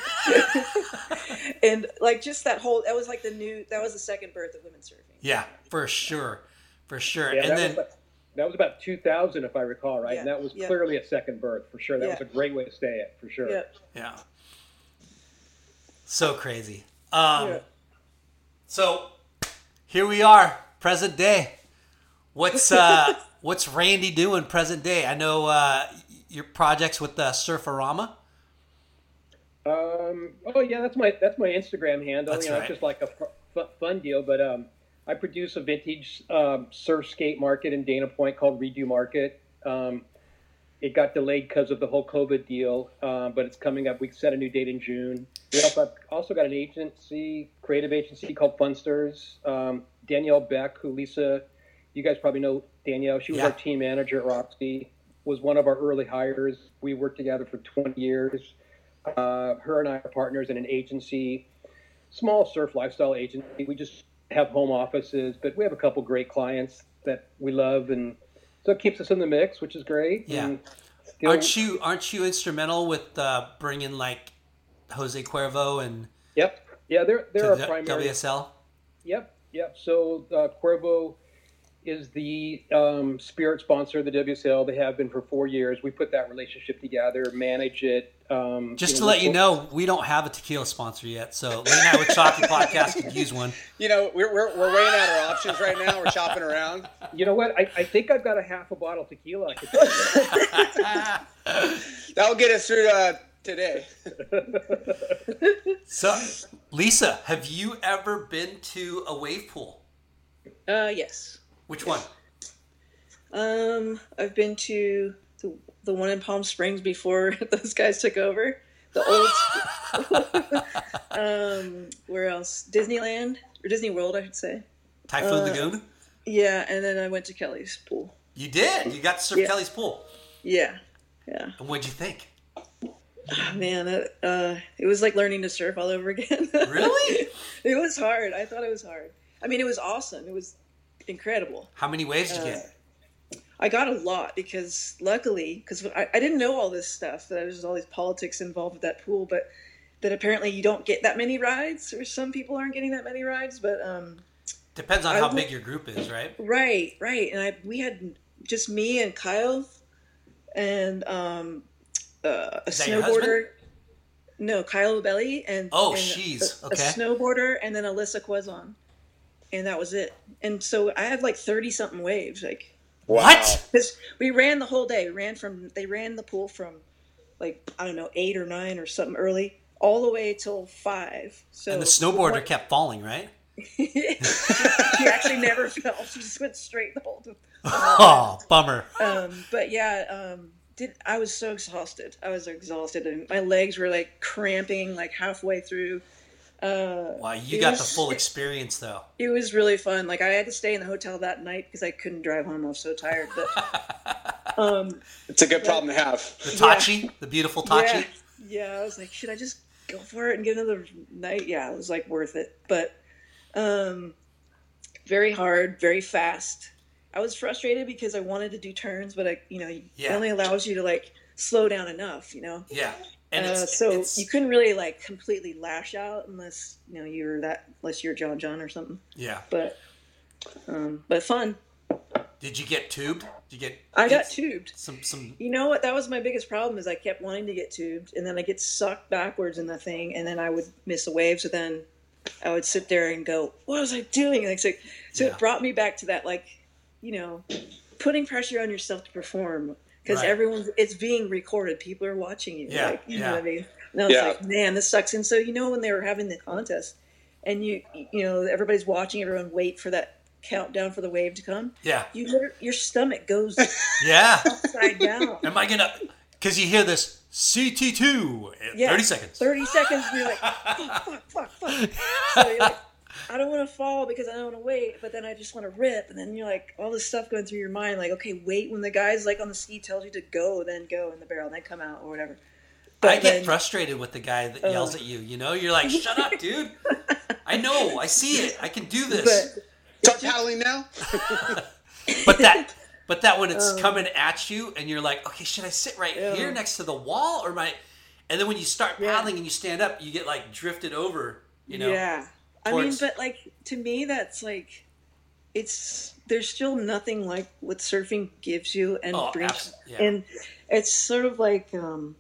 and like just that whole. That was like the new. That was the second birth of women surfing. yeah, for sure, for sure. Yeah, and that then was like- that was about 2000, if I recall, right? Yeah, and that was yeah. clearly a second birth for sure. That Yeah. was a great way to stay it for sure. Yeah, Yeah. So crazy. Um, yeah. So here we are, present day. What's uh, what's Randy doing present day? I know uh, your projects with the Surfarama. Um, oh yeah, that's my that's my Instagram handle. That's you know, right. it's just like a fu- fu- fun deal. But um, I produce a vintage um, surf skate market in Dana Point called Redo Market. Um, it got delayed because of the whole COVID deal, uh, but it's coming up. We set a new date in June. We also also got an agency, creative agency called Funsters. Um, Danielle Beck, who Lisa, you guys probably know Danielle. She was Yeah. our team manager at Roxy. Was one of our early hires. We worked together for 20 years. Uh, her and I are partners in an agency, small surf lifestyle agency. We just have home offices, but we have a couple great clients that we love, and so it keeps us in the mix, which is great. Yeah. And still- Aren't you aren't you instrumental with uh, bringing like Jose Cuervo and Yep. Yeah, they're they're our the primary. WSL? Yep. Yep. So uh, Cuervo is the um, spirit sponsor of the WSL. They have been for four years. We put that relationship together, manage it. Um, Just you to know, let you know, we don't have a tequila sponsor yet, so Late Night with Chalky podcast could use one. You know, we're, we're, we're weighing out our options right now. We're shopping around. You know what? I, I think I've got a half a bottle of tequila. I could. That'll get us through uh, today. So, Lisa, have you ever been to a wave pool? Uh, yes. Which one? Um, I've been to the, the one in Palm Springs before those guys took over. The old. um, where else? Disneyland or Disney World, I should say. Typhoon Uh, Lagoon? Yeah, and then I went to Kelly's pool. You did. You got to surf Yeah. Kelly's pool. Yeah, yeah. And what'd you think? Ah, Man, uh, it was like learning to surf all over again. Really? it was hard. I thought it was hard. I mean, it was awesome. It was incredible. How many waves Uh, did you get? I got a lot because luckily, because I, I didn't know all this stuff, that there's all these politics involved with that pool, but that apparently you don't get that many rides, or some people aren't getting that many rides. But um, Depends on I how big your group is, right? right, right, and I we had just me and Kyle and um, uh, a Is that your snowboarder. No, Kyle Belly and Oh, and she's- a, okay. a snowboarder, and then Alyssa Quezon, and that was it. And so I had like thirty something waves, like What? because we ran the whole day. We ran from they ran the pool from like I don't know eight or nine or something early all the way till five. So and the snowboarder one- kept falling, right? she actually never fell. She just went straight the whole time. Oh, bummer. Um, but yeah, um, did I was so exhausted. I was exhausted, and my legs were like cramping like halfway through. Uh, Wow, you got was- the full experience, though. It was really fun. Like I had to stay in the hotel that night because I couldn't drive home. I was so tired. But um, It's a good problem to have. The Tachi, the beautiful Tachi. Yeah, yeah. I was like, should I just go for it and get another night? Yeah, it was like worth it. But um, very hard, very fast. I was frustrated because I wanted to do turns, but I, you know, it only allows you to like slow down enough, you know. Yeah. And uh, so it's- you couldn't really like completely lash out unless you know you were that unless you're John John or something. yeah. But um, but fun. Did you get tubed? Did you get? I got tubed. Some some. You know what? That was my biggest problem is I kept wanting to get tubed, and then I get sucked backwards in the thing, and then I would miss a wave. So then I would sit there and go, "What was I doing?" Like so, so Yeah. it brought me back to that, like, you know, putting pressure on yourself to perform because Right. everyone's it's being recorded. People are watching you. Yeah, like, you yeah. know what I mean? And I was Yeah. like, man, this sucks. And so you know when they were having the contest, and you you know everybody's watching everyone wait for that countdown for the wave to come. Yeah. You your stomach goes Yeah. upside down. Am I gonna? Because you hear this CT two. Eh, yeah, Thirty seconds. 30 seconds, and you're like, fuck, fuck, fuck, fuck. So you're like, I don't want to fall because I don't want to wait, but then I just want to rip. And then you're like, all this stuff going through your mind, like, okay, wait when the guy's like on the ski tells you to go, then go in the barrel, and then come out or whatever. I get then- frustrated with the guy that Uh. yells at you. You know, you're like, "Shut up, dude! I know, I see it, I can do this." But Start paddling now. But that, but that when it's Um. coming at you, and you're like, "Okay, should I sit right Yeah. here next to the wall, or my?" And then when you start Yeah. paddling and you stand up, you get like drifted over. You know. yeah. I mean, but like, to me, that's like, it's, there's still nothing like what surfing gives you and Oh, brings. yeah. And it's sort of like, um,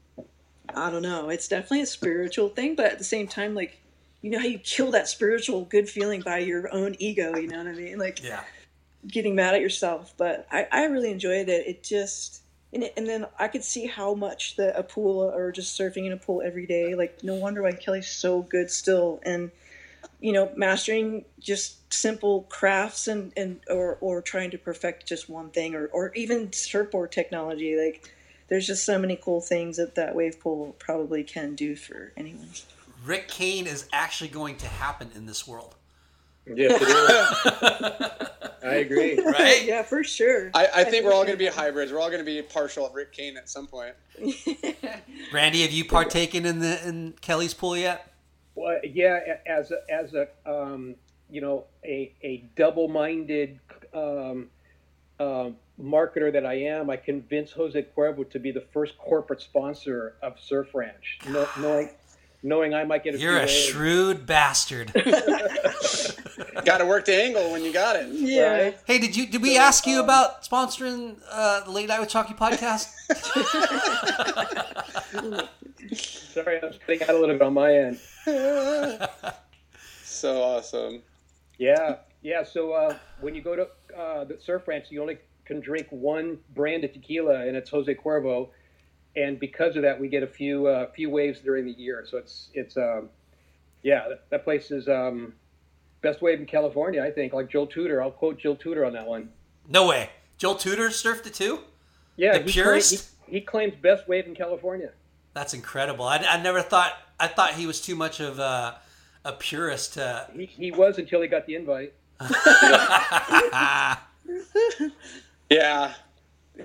I don't know. It's definitely a spiritual thing, but at the same time, like, you know how you kill that spiritual good feeling by your own ego. You know what I mean? Like Yeah. getting mad at yourself. But I, I really enjoyed it. It just and, it, and then I could see how much the a pool or just surfing in a pool every day. Like no wonder why Kelly's so good still. And you know, mastering just simple crafts and, and or, or trying to perfect just one thing or, or even surfboard technology. Like there's just so many cool things that that wave pool probably can do for anyone. Rick Kane is actually going to happen in this world, Yes. I agree. right? yeah, for sure. I, I think we're all going to be hybrids. We're all going to be partial of Rick Kane at some point. Randy, have you partaken in the in Kelly's pool yet? Well, yeah, as a, as a um, you know a a double-minded um, uh, marketer that I am, I convinced Jose Cuervo to be the first corporate sponsor of Surf Ranch, no, knowing knowing I might get a You're few a waves. shrewd bastard. got to work the angle when you got it. Yeah. Right? Hey, did you did we ask you about sponsoring uh, the Late Night with Chalky podcast? Sorry, I was cutting out a little bit on my end. So awesome. Yeah, yeah. So uh, when you go to uh, the surf ranch, you only can drink one brand of tequila, and it's Jose Cuervo. And because of that, we get a few uh, few waves during the year. So it's it's um, yeah, that, that place is um, best wave in California, I think. Like Joel Tudor, I'll quote Joel Tudor on that one. No way. Joel Tudor surfed it too. Yeah, The he, purist? claims, he, he claims best wave in California. That's incredible. I, I never thought. I thought he was too much of a, a purist. To, He, he was until he got the invite. Yeah,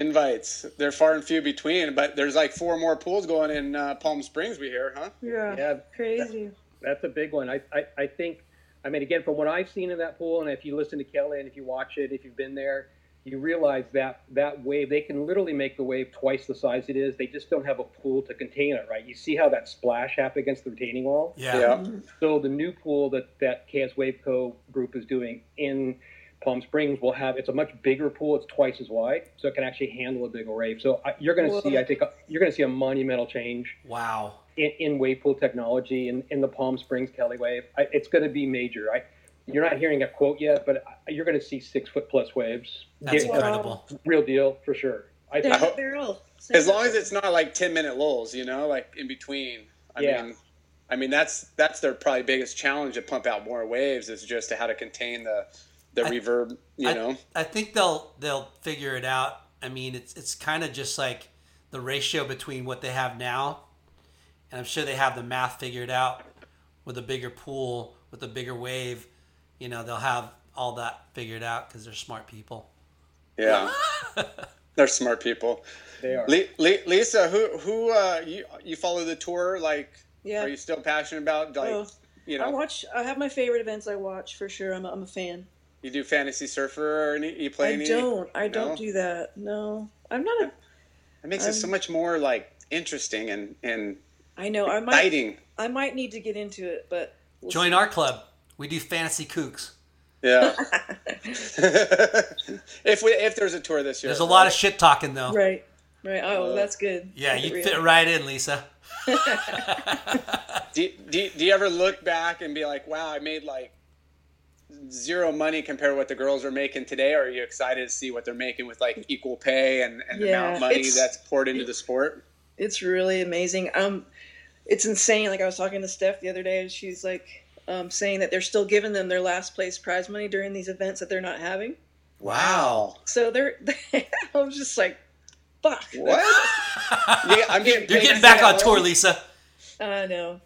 invites. They're far and few between, but there's like four more pools going in uh, Palm Springs. We hear, huh? Yeah. Yeah, Crazy. That's a big one. I, I, I think, I mean, again, from what I've seen in that pool, and if you listen to Kelly and if you watch it, if you've been there, you realize that that wave, they can literally make the wave twice the size it is. They just don't have a pool to contain it, right? You see how that splash happened against the retaining wall? yeah. Yeah. So the new pool that, that KS Wave Co. group is doing in Palm Springs will have, it's a much bigger pool. It's twice as wide, so it can actually handle a bigger wave. So I, you're going to see, I think, uh, you're going to see a monumental change Wow. in, in wave pool technology in, in the Palm Springs Kelly wave. I, it's going to be major. I, you're not hearing a quote yet, but you're going to see six foot plus waves. That's Yeah, uh, incredible. real deal for sure. I think. They're, they're all. As long as it's not like ten minute lulls, you know, like in between. I Yeah. mean, I mean that's that's their probably biggest challenge to pump out more waves is just to how to contain the the I- reverb. You I, know. I think they'll they'll figure it out. I mean, it's it's kind of just like the ratio between what they have now, and I'm sure they have the math figured out with a bigger pool with a bigger wave. You know, they'll have all that figured out because they're smart people. Yeah. They're smart people. They are. Le- Le- Lisa, who who uh, you you follow the tour? Like, Yeah. are you still passionate about like Oh, you know, I watch. I have my favorite events. I watch for sure. I'm a, I'm a fan. you do fantasy surfer or any you play I any? don't. I No? don't do that. No, I'm not a. It makes it so much more like interesting and and I know. I might. exciting. I might need to get into it, but we'll Join see. our club. We do fantasy kooks. Yeah. if we if there's a tour this year, There's a lot of shit talking though. Right. Right. Oh, that's good. Yeah, you fit right in, Lisa. Do, do, do you ever look back and be like, wow, I made like zero money compared to what the girls are making today? Or are you excited to see what they're making with like equal pay and, and the amount of money that's poured into the sport? It's really amazing. Um, it's insane. Like I was talking to Steph the other day, and she's like um, saying that they're still giving them their last place prize money during these events that they're not having. Wow. So they're. I was just like, fuck. What? yeah, I'm getting You're getting back on tour. Lisa. I know,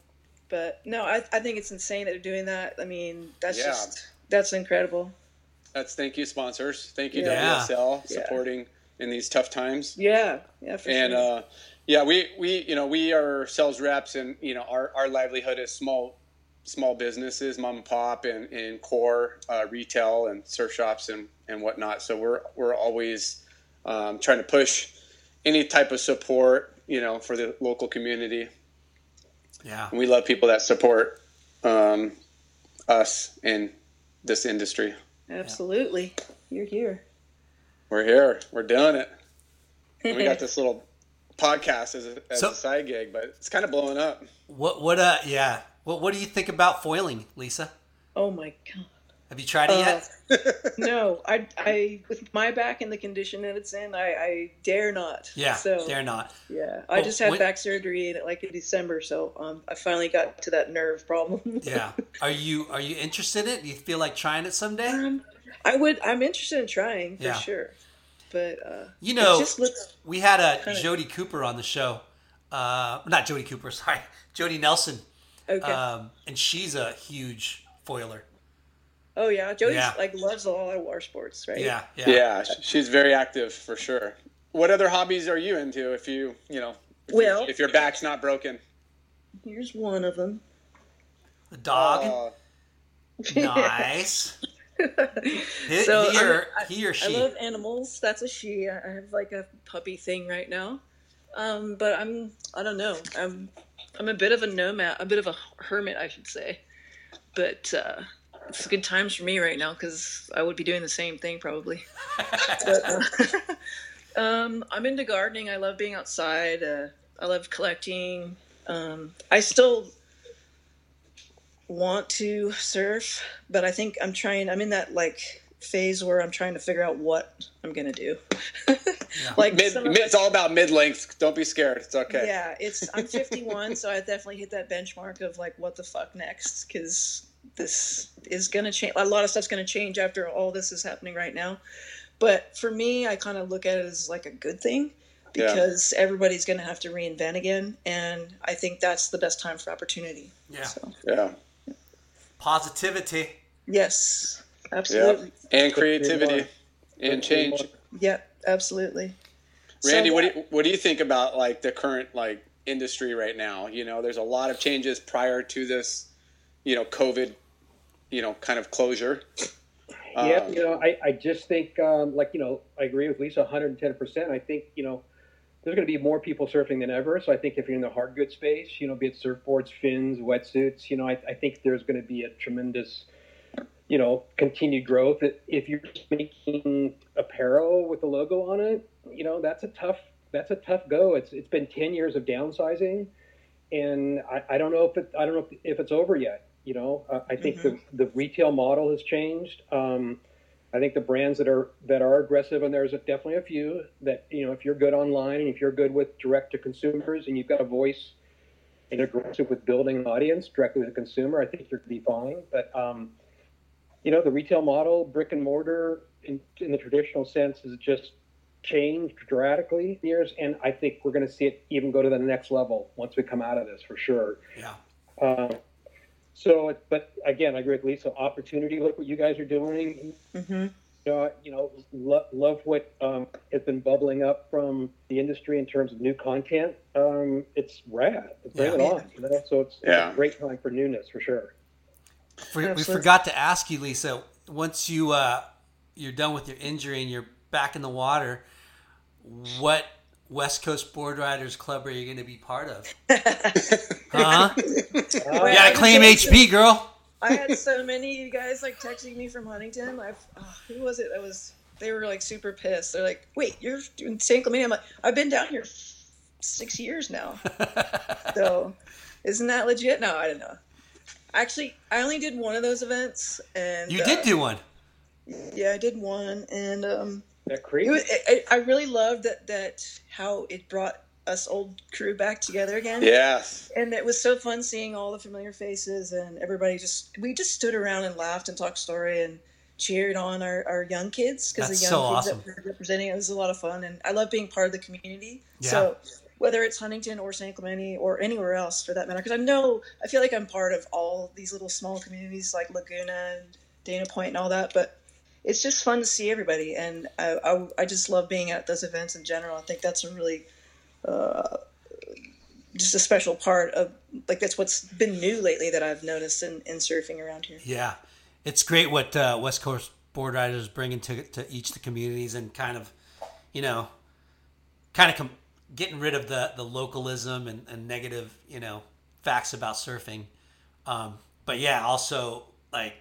but no, I I think it's insane that they're doing that. I mean, that's Yeah. just that's incredible. That's thank you, sponsors. Thank you, Yeah. WSL, Yeah. supporting in these tough times. Yeah. Yeah. For and sure. uh, yeah, we we you know we are sales reps, and you know our, our livelihood is small small businesses, mom and pop, and, and core uh, retail and surf shops and, and whatnot. So we're we're always um, trying to push any type of support, you know, for the local community. Yeah. And we love people that support um, us in this industry. Absolutely. You're here. We're here. We're doing it. And we got this little podcast as a, as So- a side gig, but it's kind of blowing up. What what uh yeah. What what do you think about foiling, Lisa? Oh my god. Have you tried it Uh, yet? no, I, I, with my back in the condition that it's in, I, I dare not. Yeah, So dare not. yeah, I Well, just had when- back surgery in like in December, so um, I finally got to that nerve problem. Yeah. Are you are you interested in it? Do you feel like trying it someday? um, I would. I'm interested in trying for Yeah. sure, but uh, You know, it just looks. we had a kinda- Jody Cooper on the show. Uh, not Jody Cooper, sorry, Jody Nelson. Okay. Um, and she's a huge foiler. oh yeah, Jody yeah. like loves a lot of water sports, right? Yeah, yeah. Yeah, she's very active for sure. What other hobbies are you into? If you, you know, if, you- Well- if your back's not broken, Here's one of them. The dog, Uh, nice. He, So, he, I'm- or, I- he or she. I love animals. That's a she. I I have like a puppy thing right now. Um, but I'm I don't know. I'm I'm a bit of a nomad, a bit of a hermit, I should say. But uh, it's good times for me right now because I would be doing the same thing probably. but, uh, um, I'm into gardening. I love being outside. Uh, I love collecting. Um, I still want to surf, but I think I'm trying. I'm in that like phase where I'm trying to figure out what I'm gonna do. like mid, mid, it's all about mid length. Don't be scared. It's okay. Yeah, it's I'm 51, so I definitely hit that benchmark of like what the fuck next because this is gonna change. A lot of stuff's gonna change after all this is happening right now. But for me, I kind of look at it as like a good thing because yeah. everybody's going to have to reinvent again, and I think that's the best time for opportunity. Yeah. So. Yeah. Positivity. Yes. Absolutely. Yeah. And creativity and change. Yeah, absolutely. Randy, so, what do you, what do you think about like the current like industry right now? You know, there's a lot of changes prior to this, you know, COVID, you know, kind of closure. Yeah, um, you know, I, I just think um, like you know I agree with Lisa 110. percent I think you know there's going to be more people surfing than ever. So I think if you're in the hard goods space, you know, be it surfboards, fins, wetsuits, you know, I, I think there's going to be a tremendous you know, continued growth. If you're making apparel with a logo on it, you know, that's a tough that's a tough go. It's it's been ten years of downsizing, and I, I don't know if it I don't know if, if it's over yet. You know, uh, I think mm-hmm. the the retail model has changed. Um, I think the brands that are that are aggressive, and there's definitely a few that you know, if you're good online and if you're good with direct to consumers, and you've got a voice and aggressive with building an audience directly with the consumer, I think you're going to be fine. But um, you know, the retail model, brick and mortar, in, in the traditional sense, has just changed dramatically years, and I think we're going to see it even go to the next level once we come out of this for sure. Yeah. Uh, so, but again, I agree with Lisa. Opportunity. Look what you guys are doing. Mm-hmm. Uh, you know, lo- love what um, has been bubbling up from the industry in terms of new content. Um, it's rad. Bring yeah. it on. You know? So it's, yeah. it's a great time for newness for sure. For, we forgot to ask you, Lisa. Once you uh, you're done with your injury and you're back in the water, what West Coast Board Riders Club are you going to be part of? huh? you gotta claim HP, girl. I had so many you guys like texting me from Huntington. I've, oh, who was it? That was they were like super pissed. They're like, "Wait, you're doing San Clemente?" I'm like, "I've been down here six years now." so, isn't that legit? No, I don't know. Actually, I only did one of those events, and you uh, did do one. Yeah, I did one, and um, that crazy. Was, it, I really loved that that how it brought us old crew back together again. Yes. And it was so fun seeing all the familiar faces and everybody just we just stood around and laughed and talked story and cheered on our, our young kids because the young so kids awesome. that we're representing it was a lot of fun and I love being part of the community. Yeah. So whether it's Huntington or San Clemente or anywhere else for that matter. Because I know I feel like I'm part of all these little small communities like Laguna and Dana Point and all that, but it's just fun to see everybody, and I, I, I just love being at those events in general. I think that's a really uh, just a special part of like that's what's been new lately that I've noticed in, in surfing around here. Yeah, it's great what uh, West Coast board riders bring into to each the communities and kind of, you know, kind of com- getting rid of the the localism and, and negative you know facts about surfing. Um, but yeah, also like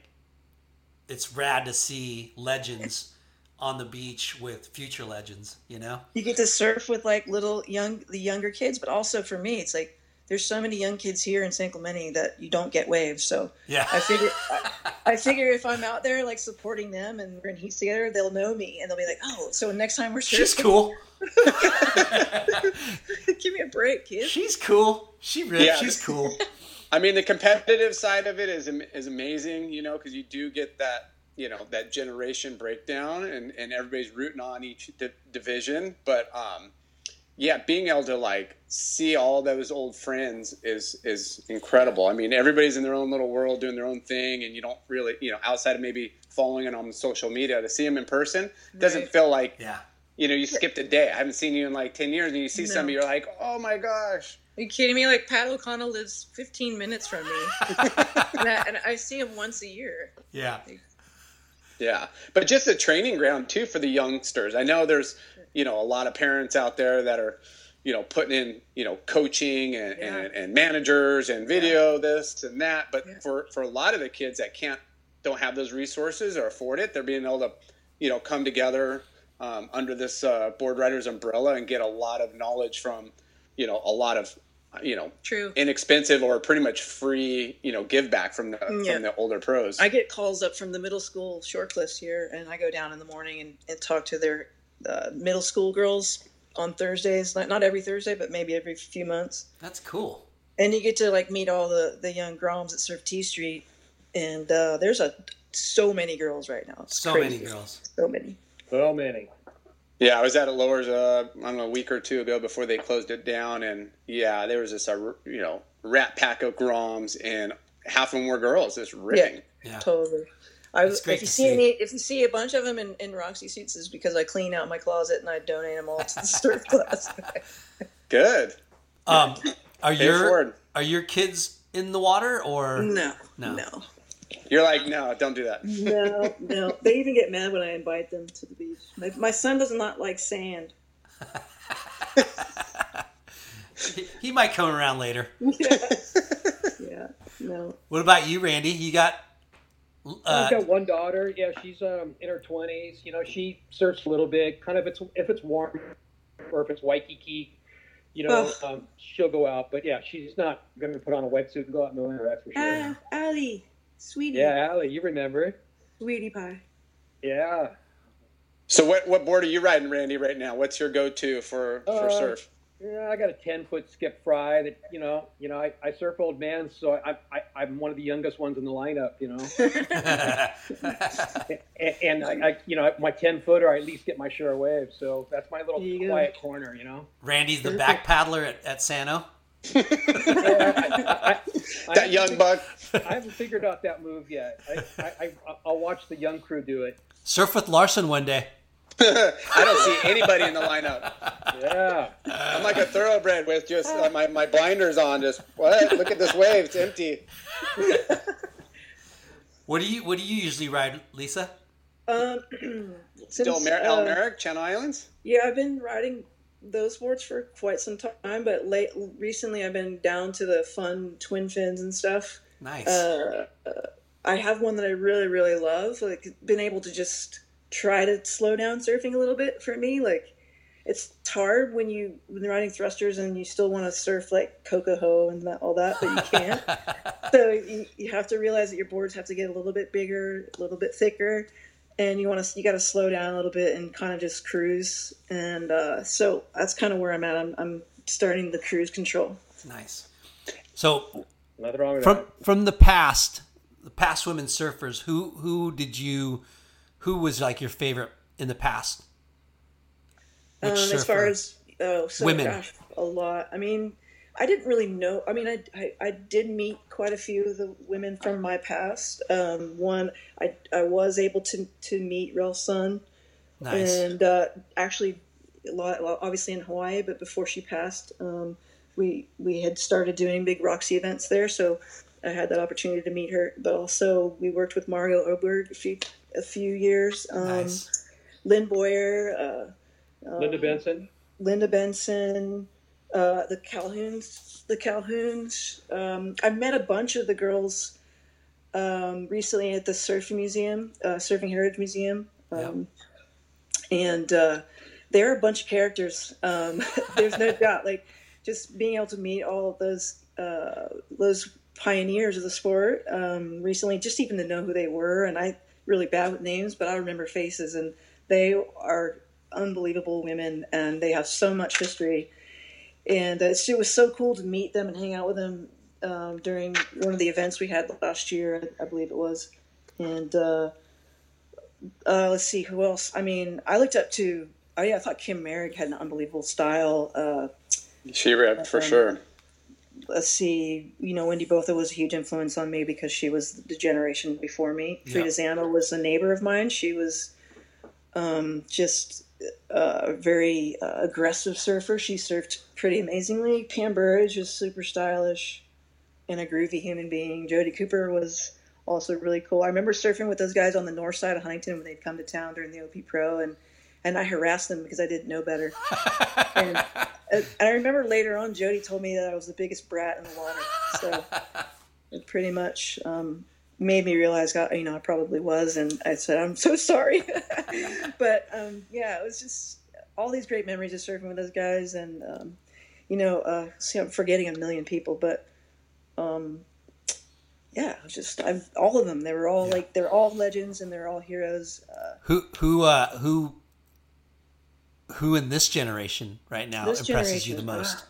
it's rad to see legends on the beach with future legends. You know, you get to surf with like little young the younger kids, but also for me, it's like there's so many young kids here in San Clemente that you don't get waves. So yeah, I figure I, I, figure if I'm out there like supporting them and we're in heat together, they'll know me and they'll be like, oh, so next time we're she's cool. Give me a break, kid. She's cool. She rips. Yeah. She's cool. I mean, the competitive side of it is is amazing, you know, because you do get that you know that generation breakdown, and and everybody's rooting on each di- division. But um, yeah, being able to like see all those old friends is is incredible. I mean, everybody's in their own little world doing their own thing, and you don't really, you know, outside of maybe following it on social media to see them in person doesn't right. feel like yeah. You know, you skipped a day. I haven't seen you in like ten years, and you see no. some, you're like, "Oh my gosh!" Are you kidding me? Like Pat O'Connell lives 15 minutes from me, and, I, and, I, see him once a year. Yeah. Yeah, but just a training ground too for the youngsters. I know there's, you know, a lot of parents out there that are, you know, putting in, you know, coaching and, yeah. and, and, managers and video yeah. this and that. But yeah. for for a lot of the kids that can't don't have those resources or afford it, they're being able to, you know, come together um, under this uh, board riders umbrella and get a lot of knowledge from, you know, a lot of, you know, True. inexpensive or pretty much free, you know, give back from the Yeah. from the older pros. I get calls up from the middle school short cliffs here, and I go down in the morning and, and talk to their uh, middle school girls on Thursdays. Not, not every Thursday, but maybe every few months. That's cool. And you get to like meet all the, the young groms that serve T Street, and uh, there's a so many girls right now. It's So crazy. many girls. So many. So many. Yeah, I was at a lowers uh, I don't know a week or two ago before they closed it down, and yeah, there was this uh, you know rat pack of groms, and half of them were girls, just ripping. Yeah. Totally. I, It's great if you to see, see. any, if you see a bunch of them in, in Roxy suits, is because I clean out my closet and I donate them all to the surf class. Good. Um, are Pay your forward. are your kids in the water or no, No. no, You're like, no, don't do that. no, no. They even get mad when I invite them to the beach. My, my son does not like sand. he, he might come around later. Yeah, no. What about you, Randy? You got uh, I've got one daughter. Yeah, she's um, in her twenties. You know, she surfs a little bit. Kind of, it's if it's warm or if it's Waikiki, you know, um, she'll go out. But yeah, she's not going to put on a wetsuit and go out in the winter. That's for sure. Ah, Allie, sweetie, yeah, Allie, you remember? sweetie pie. Yeah. So what what board are you riding, Randy, right now? What's your go to for for Uh, surf? Yeah, I got a ten foot Skip Frye that you know, you know, I, I surf old man, so I, I I'm one of the youngest ones in the lineup, you know. and, and I, I, you know, my ten footer, I at least get my share of waves, so that's my little There you go. quiet corner, you know. Randy's the back paddler at, at Sano. Yeah, I, I, I, I That young buck. I haven't figured out that move yet. I, I, I I'll watch the young crew do it. Surf with Larson one day. I don't see anybody in the lineup. Yeah. I'm like a thoroughbred with just uh, my, my blinders on. Just what? Look at this wave. It's empty. What do you What do you usually ride, Lisa? Um, Still since, Mer- uh, Al Merrick, Channel Islands. Yeah, I've been riding those boards for quite some time, but late recently I've been down to the fun twin fins and stuff. Nice. Uh, uh, I have one that I really, really love. Like, been able to just try to slow down surfing a little bit for me. Like, it's hard when you when you're riding thrusters and you still want to surf like Coco Ho and that, all that, but you can't. so you, you have to realize that your boards have to get a little bit bigger, a little bit thicker, and you want to you got to slow down a little bit and kind of just cruise. And uh, so that's kind of where I'm at. I'm, I'm starting the cruise control. nice. So Nothing wrong with from that. from the past, the past women surfers, who who did you, who was like your favorite in the past? Um, as far as oh, so Women. gosh, a lot. I mean, I didn't really know. I mean, I, I, I did meet quite a few of the women from my past. Um, one, I, I was able to to meet Rell Sunn, Nice. and uh, actually, a lot, obviously in Hawaii. But before she passed, um, we we had started doing big Roxy events there, so I had that opportunity to meet her. But also, we worked with Margo Oberg a few a few years. Um, nice. Lynn Boyer. Uh, Linda Benson. Linda Benson, uh, the Calhouns, the Calhouns. Um, I've met a bunch of the girls um, recently at the Surfing Museum, uh, Surfing Heritage Museum, um, and uh, they're a bunch of characters. Um, there's no doubt. Like just being able to meet all of those uh, those pioneers of the sport um, recently, just even to know who they were, and I really bad with names, but I remember faces, and they are unbelievable women, and they have so much history. And it was so cool to meet them and hang out with them um, during one of the events we had last year, I believe it was. And uh, uh, let's see who else. I mean, I looked up to. Oh yeah, I thought Kim Mearig had an unbelievable style. Uh, She ripped for sure. Let's see, you know, Wendy Botha was a huge influence on me because she was the generation before me. Yeah. Frieda Zamba was a neighbor of mine. She was um, just uh, a very uh, aggressive surfer. She surfed pretty amazingly. Pam Burridge was super stylish and a groovy human being. Jody Cooper was also really cool. I remember surfing with those guys on the north side of Huntington when they'd come to town during the OP Pro, and and I harassed them because I didn't know better. and, and I remember later on, Jody told me that I was the biggest brat in the water. So it pretty much, um, made me realize, God, you know, I probably was, and I said, I'm so sorry. but um, yeah, it was just all these great memories of surfing with those guys, and um, you know, uh, see, I'm forgetting a million people, but um, yeah, just I've, all of them. They were all like they're all legends, and they're all heroes. Uh, Who who uh, who who in this generation right now This impresses you the most? ah.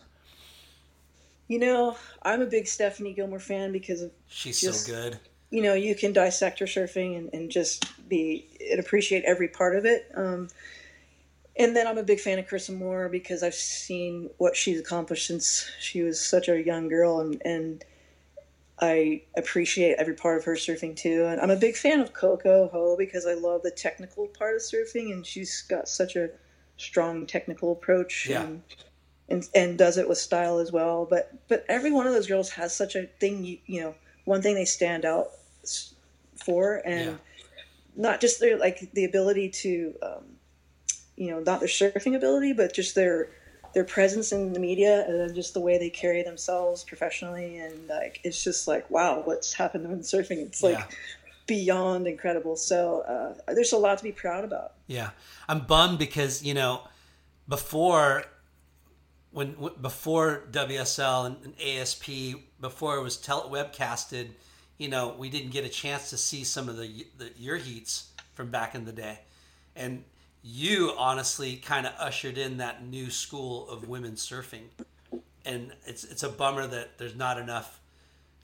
you know, I'm a big Stephanie Gilmore fan because of She's just- so good. you know you can dissect her surfing and, and just be and appreciate every part of it um, and then i'm a big fan of Carissa moore because i've seen what she's accomplished since she was such a young girl and, and i appreciate every part of her surfing too and i'm a big fan of coco ho because i love the technical part of surfing and she's got such a strong technical approach Yeah. and, and and does it with style as well but but every one of those girls has such a thing you, you know one thing they stand out for and Yeah. not just their like the ability to um, you know not their surfing ability but just their their presence in the media and then just the way they carry themselves professionally and like it's just like wow what's happened in surfing it's like Yeah. Beyond incredible. So uh, there's a lot to be proud about. Yeah, I'm bummed because you know before when before WSL and, and ASP before it was tele- webcasted, you know we didn't get a chance to see some of the, the your heats from back in the day, and you honestly kind of ushered in that new school of women surfing, and it's it's a bummer that there's not enough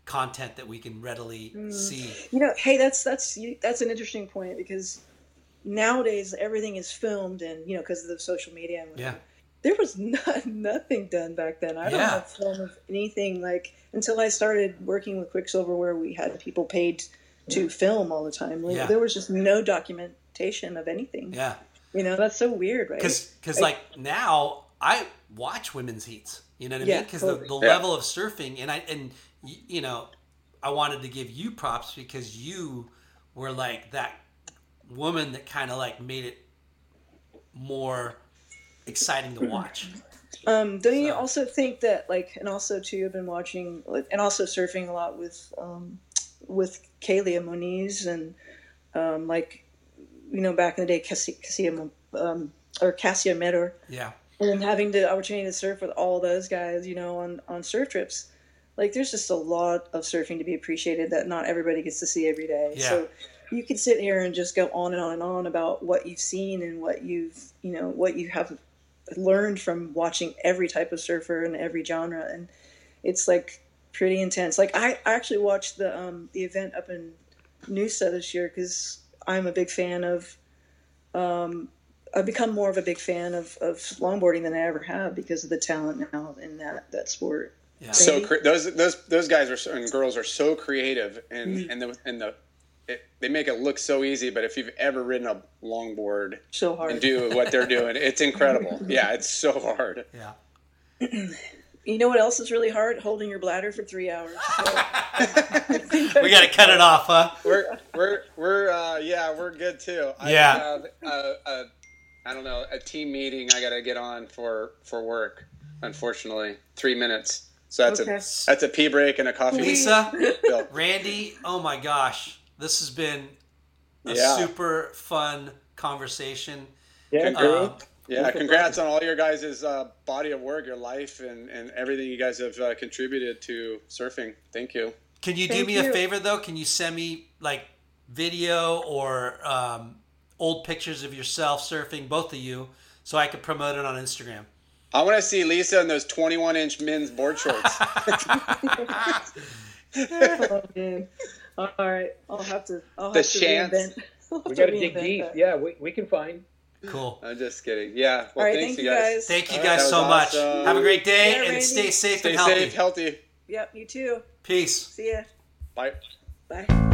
content that we can readily Mm. see. You know, hey, that's that's that's an interesting point because nowadays everything is filmed and you know because of the social media. And Yeah. there was not, nothing done back then. I don't Yeah. have film of anything like until I started working with Quiksilver, where we had people paid to film all the time. Like, Yeah. There was just no documentation of anything. Yeah. You know, that's so weird, right? because like now I watch women's heats. You know what I Yeah, mean? Because the, the Yeah. level of surfing and I and y- you know I wanted to give you props because you were like that woman that kind of like made it more exciting to watch. Um, don't you also think that like, and also too, I've been watching like, and also surfing a lot with um, with Kelia Moniz and um, like, you know, back in the day, Kassia, Kassia um, or Kassia Meador, Yeah. and having the opportunity to surf with all those guys, you know, on on surf trips. Like, there's just a lot of surfing to be appreciated that not everybody gets to see every day. Yeah. So you could sit here and just go on and on and on about what you've seen and what you've, you know, what you have learned from watching every type of surfer and every genre and it's like pretty intense like i, I actually watched the um the event up in noosa this year because i'm a big fan of um i've become more of a big fan of, of longboarding than i ever have because of the talent now in that that sport Yeah. So cre- those those those guys are so- and girls are so creative, and Mm. and the and the it, they make it look so easy. But if you've ever ridden a longboard so hard and do what they're doing, it's incredible. yeah, it's so hard. Yeah. you know what else is really hard holding your bladder for three hours We got to cut it off, huh? We're we're we're uh, yeah we're good too. I Yeah. have a, a I don't know a team meeting I got to get on for for work. Unfortunately, three minutes. So that's Okay. a that's a pee break and a coffee. Lisa, Randy, oh my gosh, this has been a Yeah. super fun conversation. Yeah, Um, great. Yeah, congrats on all your guys' uh, body of work, your life, and, and everything you guys have uh, contributed to surfing. Thank you. Can you do Thank me a favor though? Can you send me like video or um, old pictures of yourself surfing, both of you, so I could promote it on Instagram? I want to see Lisa in those 21 inch men's board shorts. oh, man. all right i'll have to i'll The have to chance. reinvent We to got to dig deep. that. Yeah, we, we can find. Cool. I'm just kidding. Yeah. Well, all right thanks, thank you guys Thank you All right, guys that so was much. awesome. Have a great day Yeah, and Randy. stay safe Stay and healthy. safe, healthy. yep you too Peace. see ya Bye. bye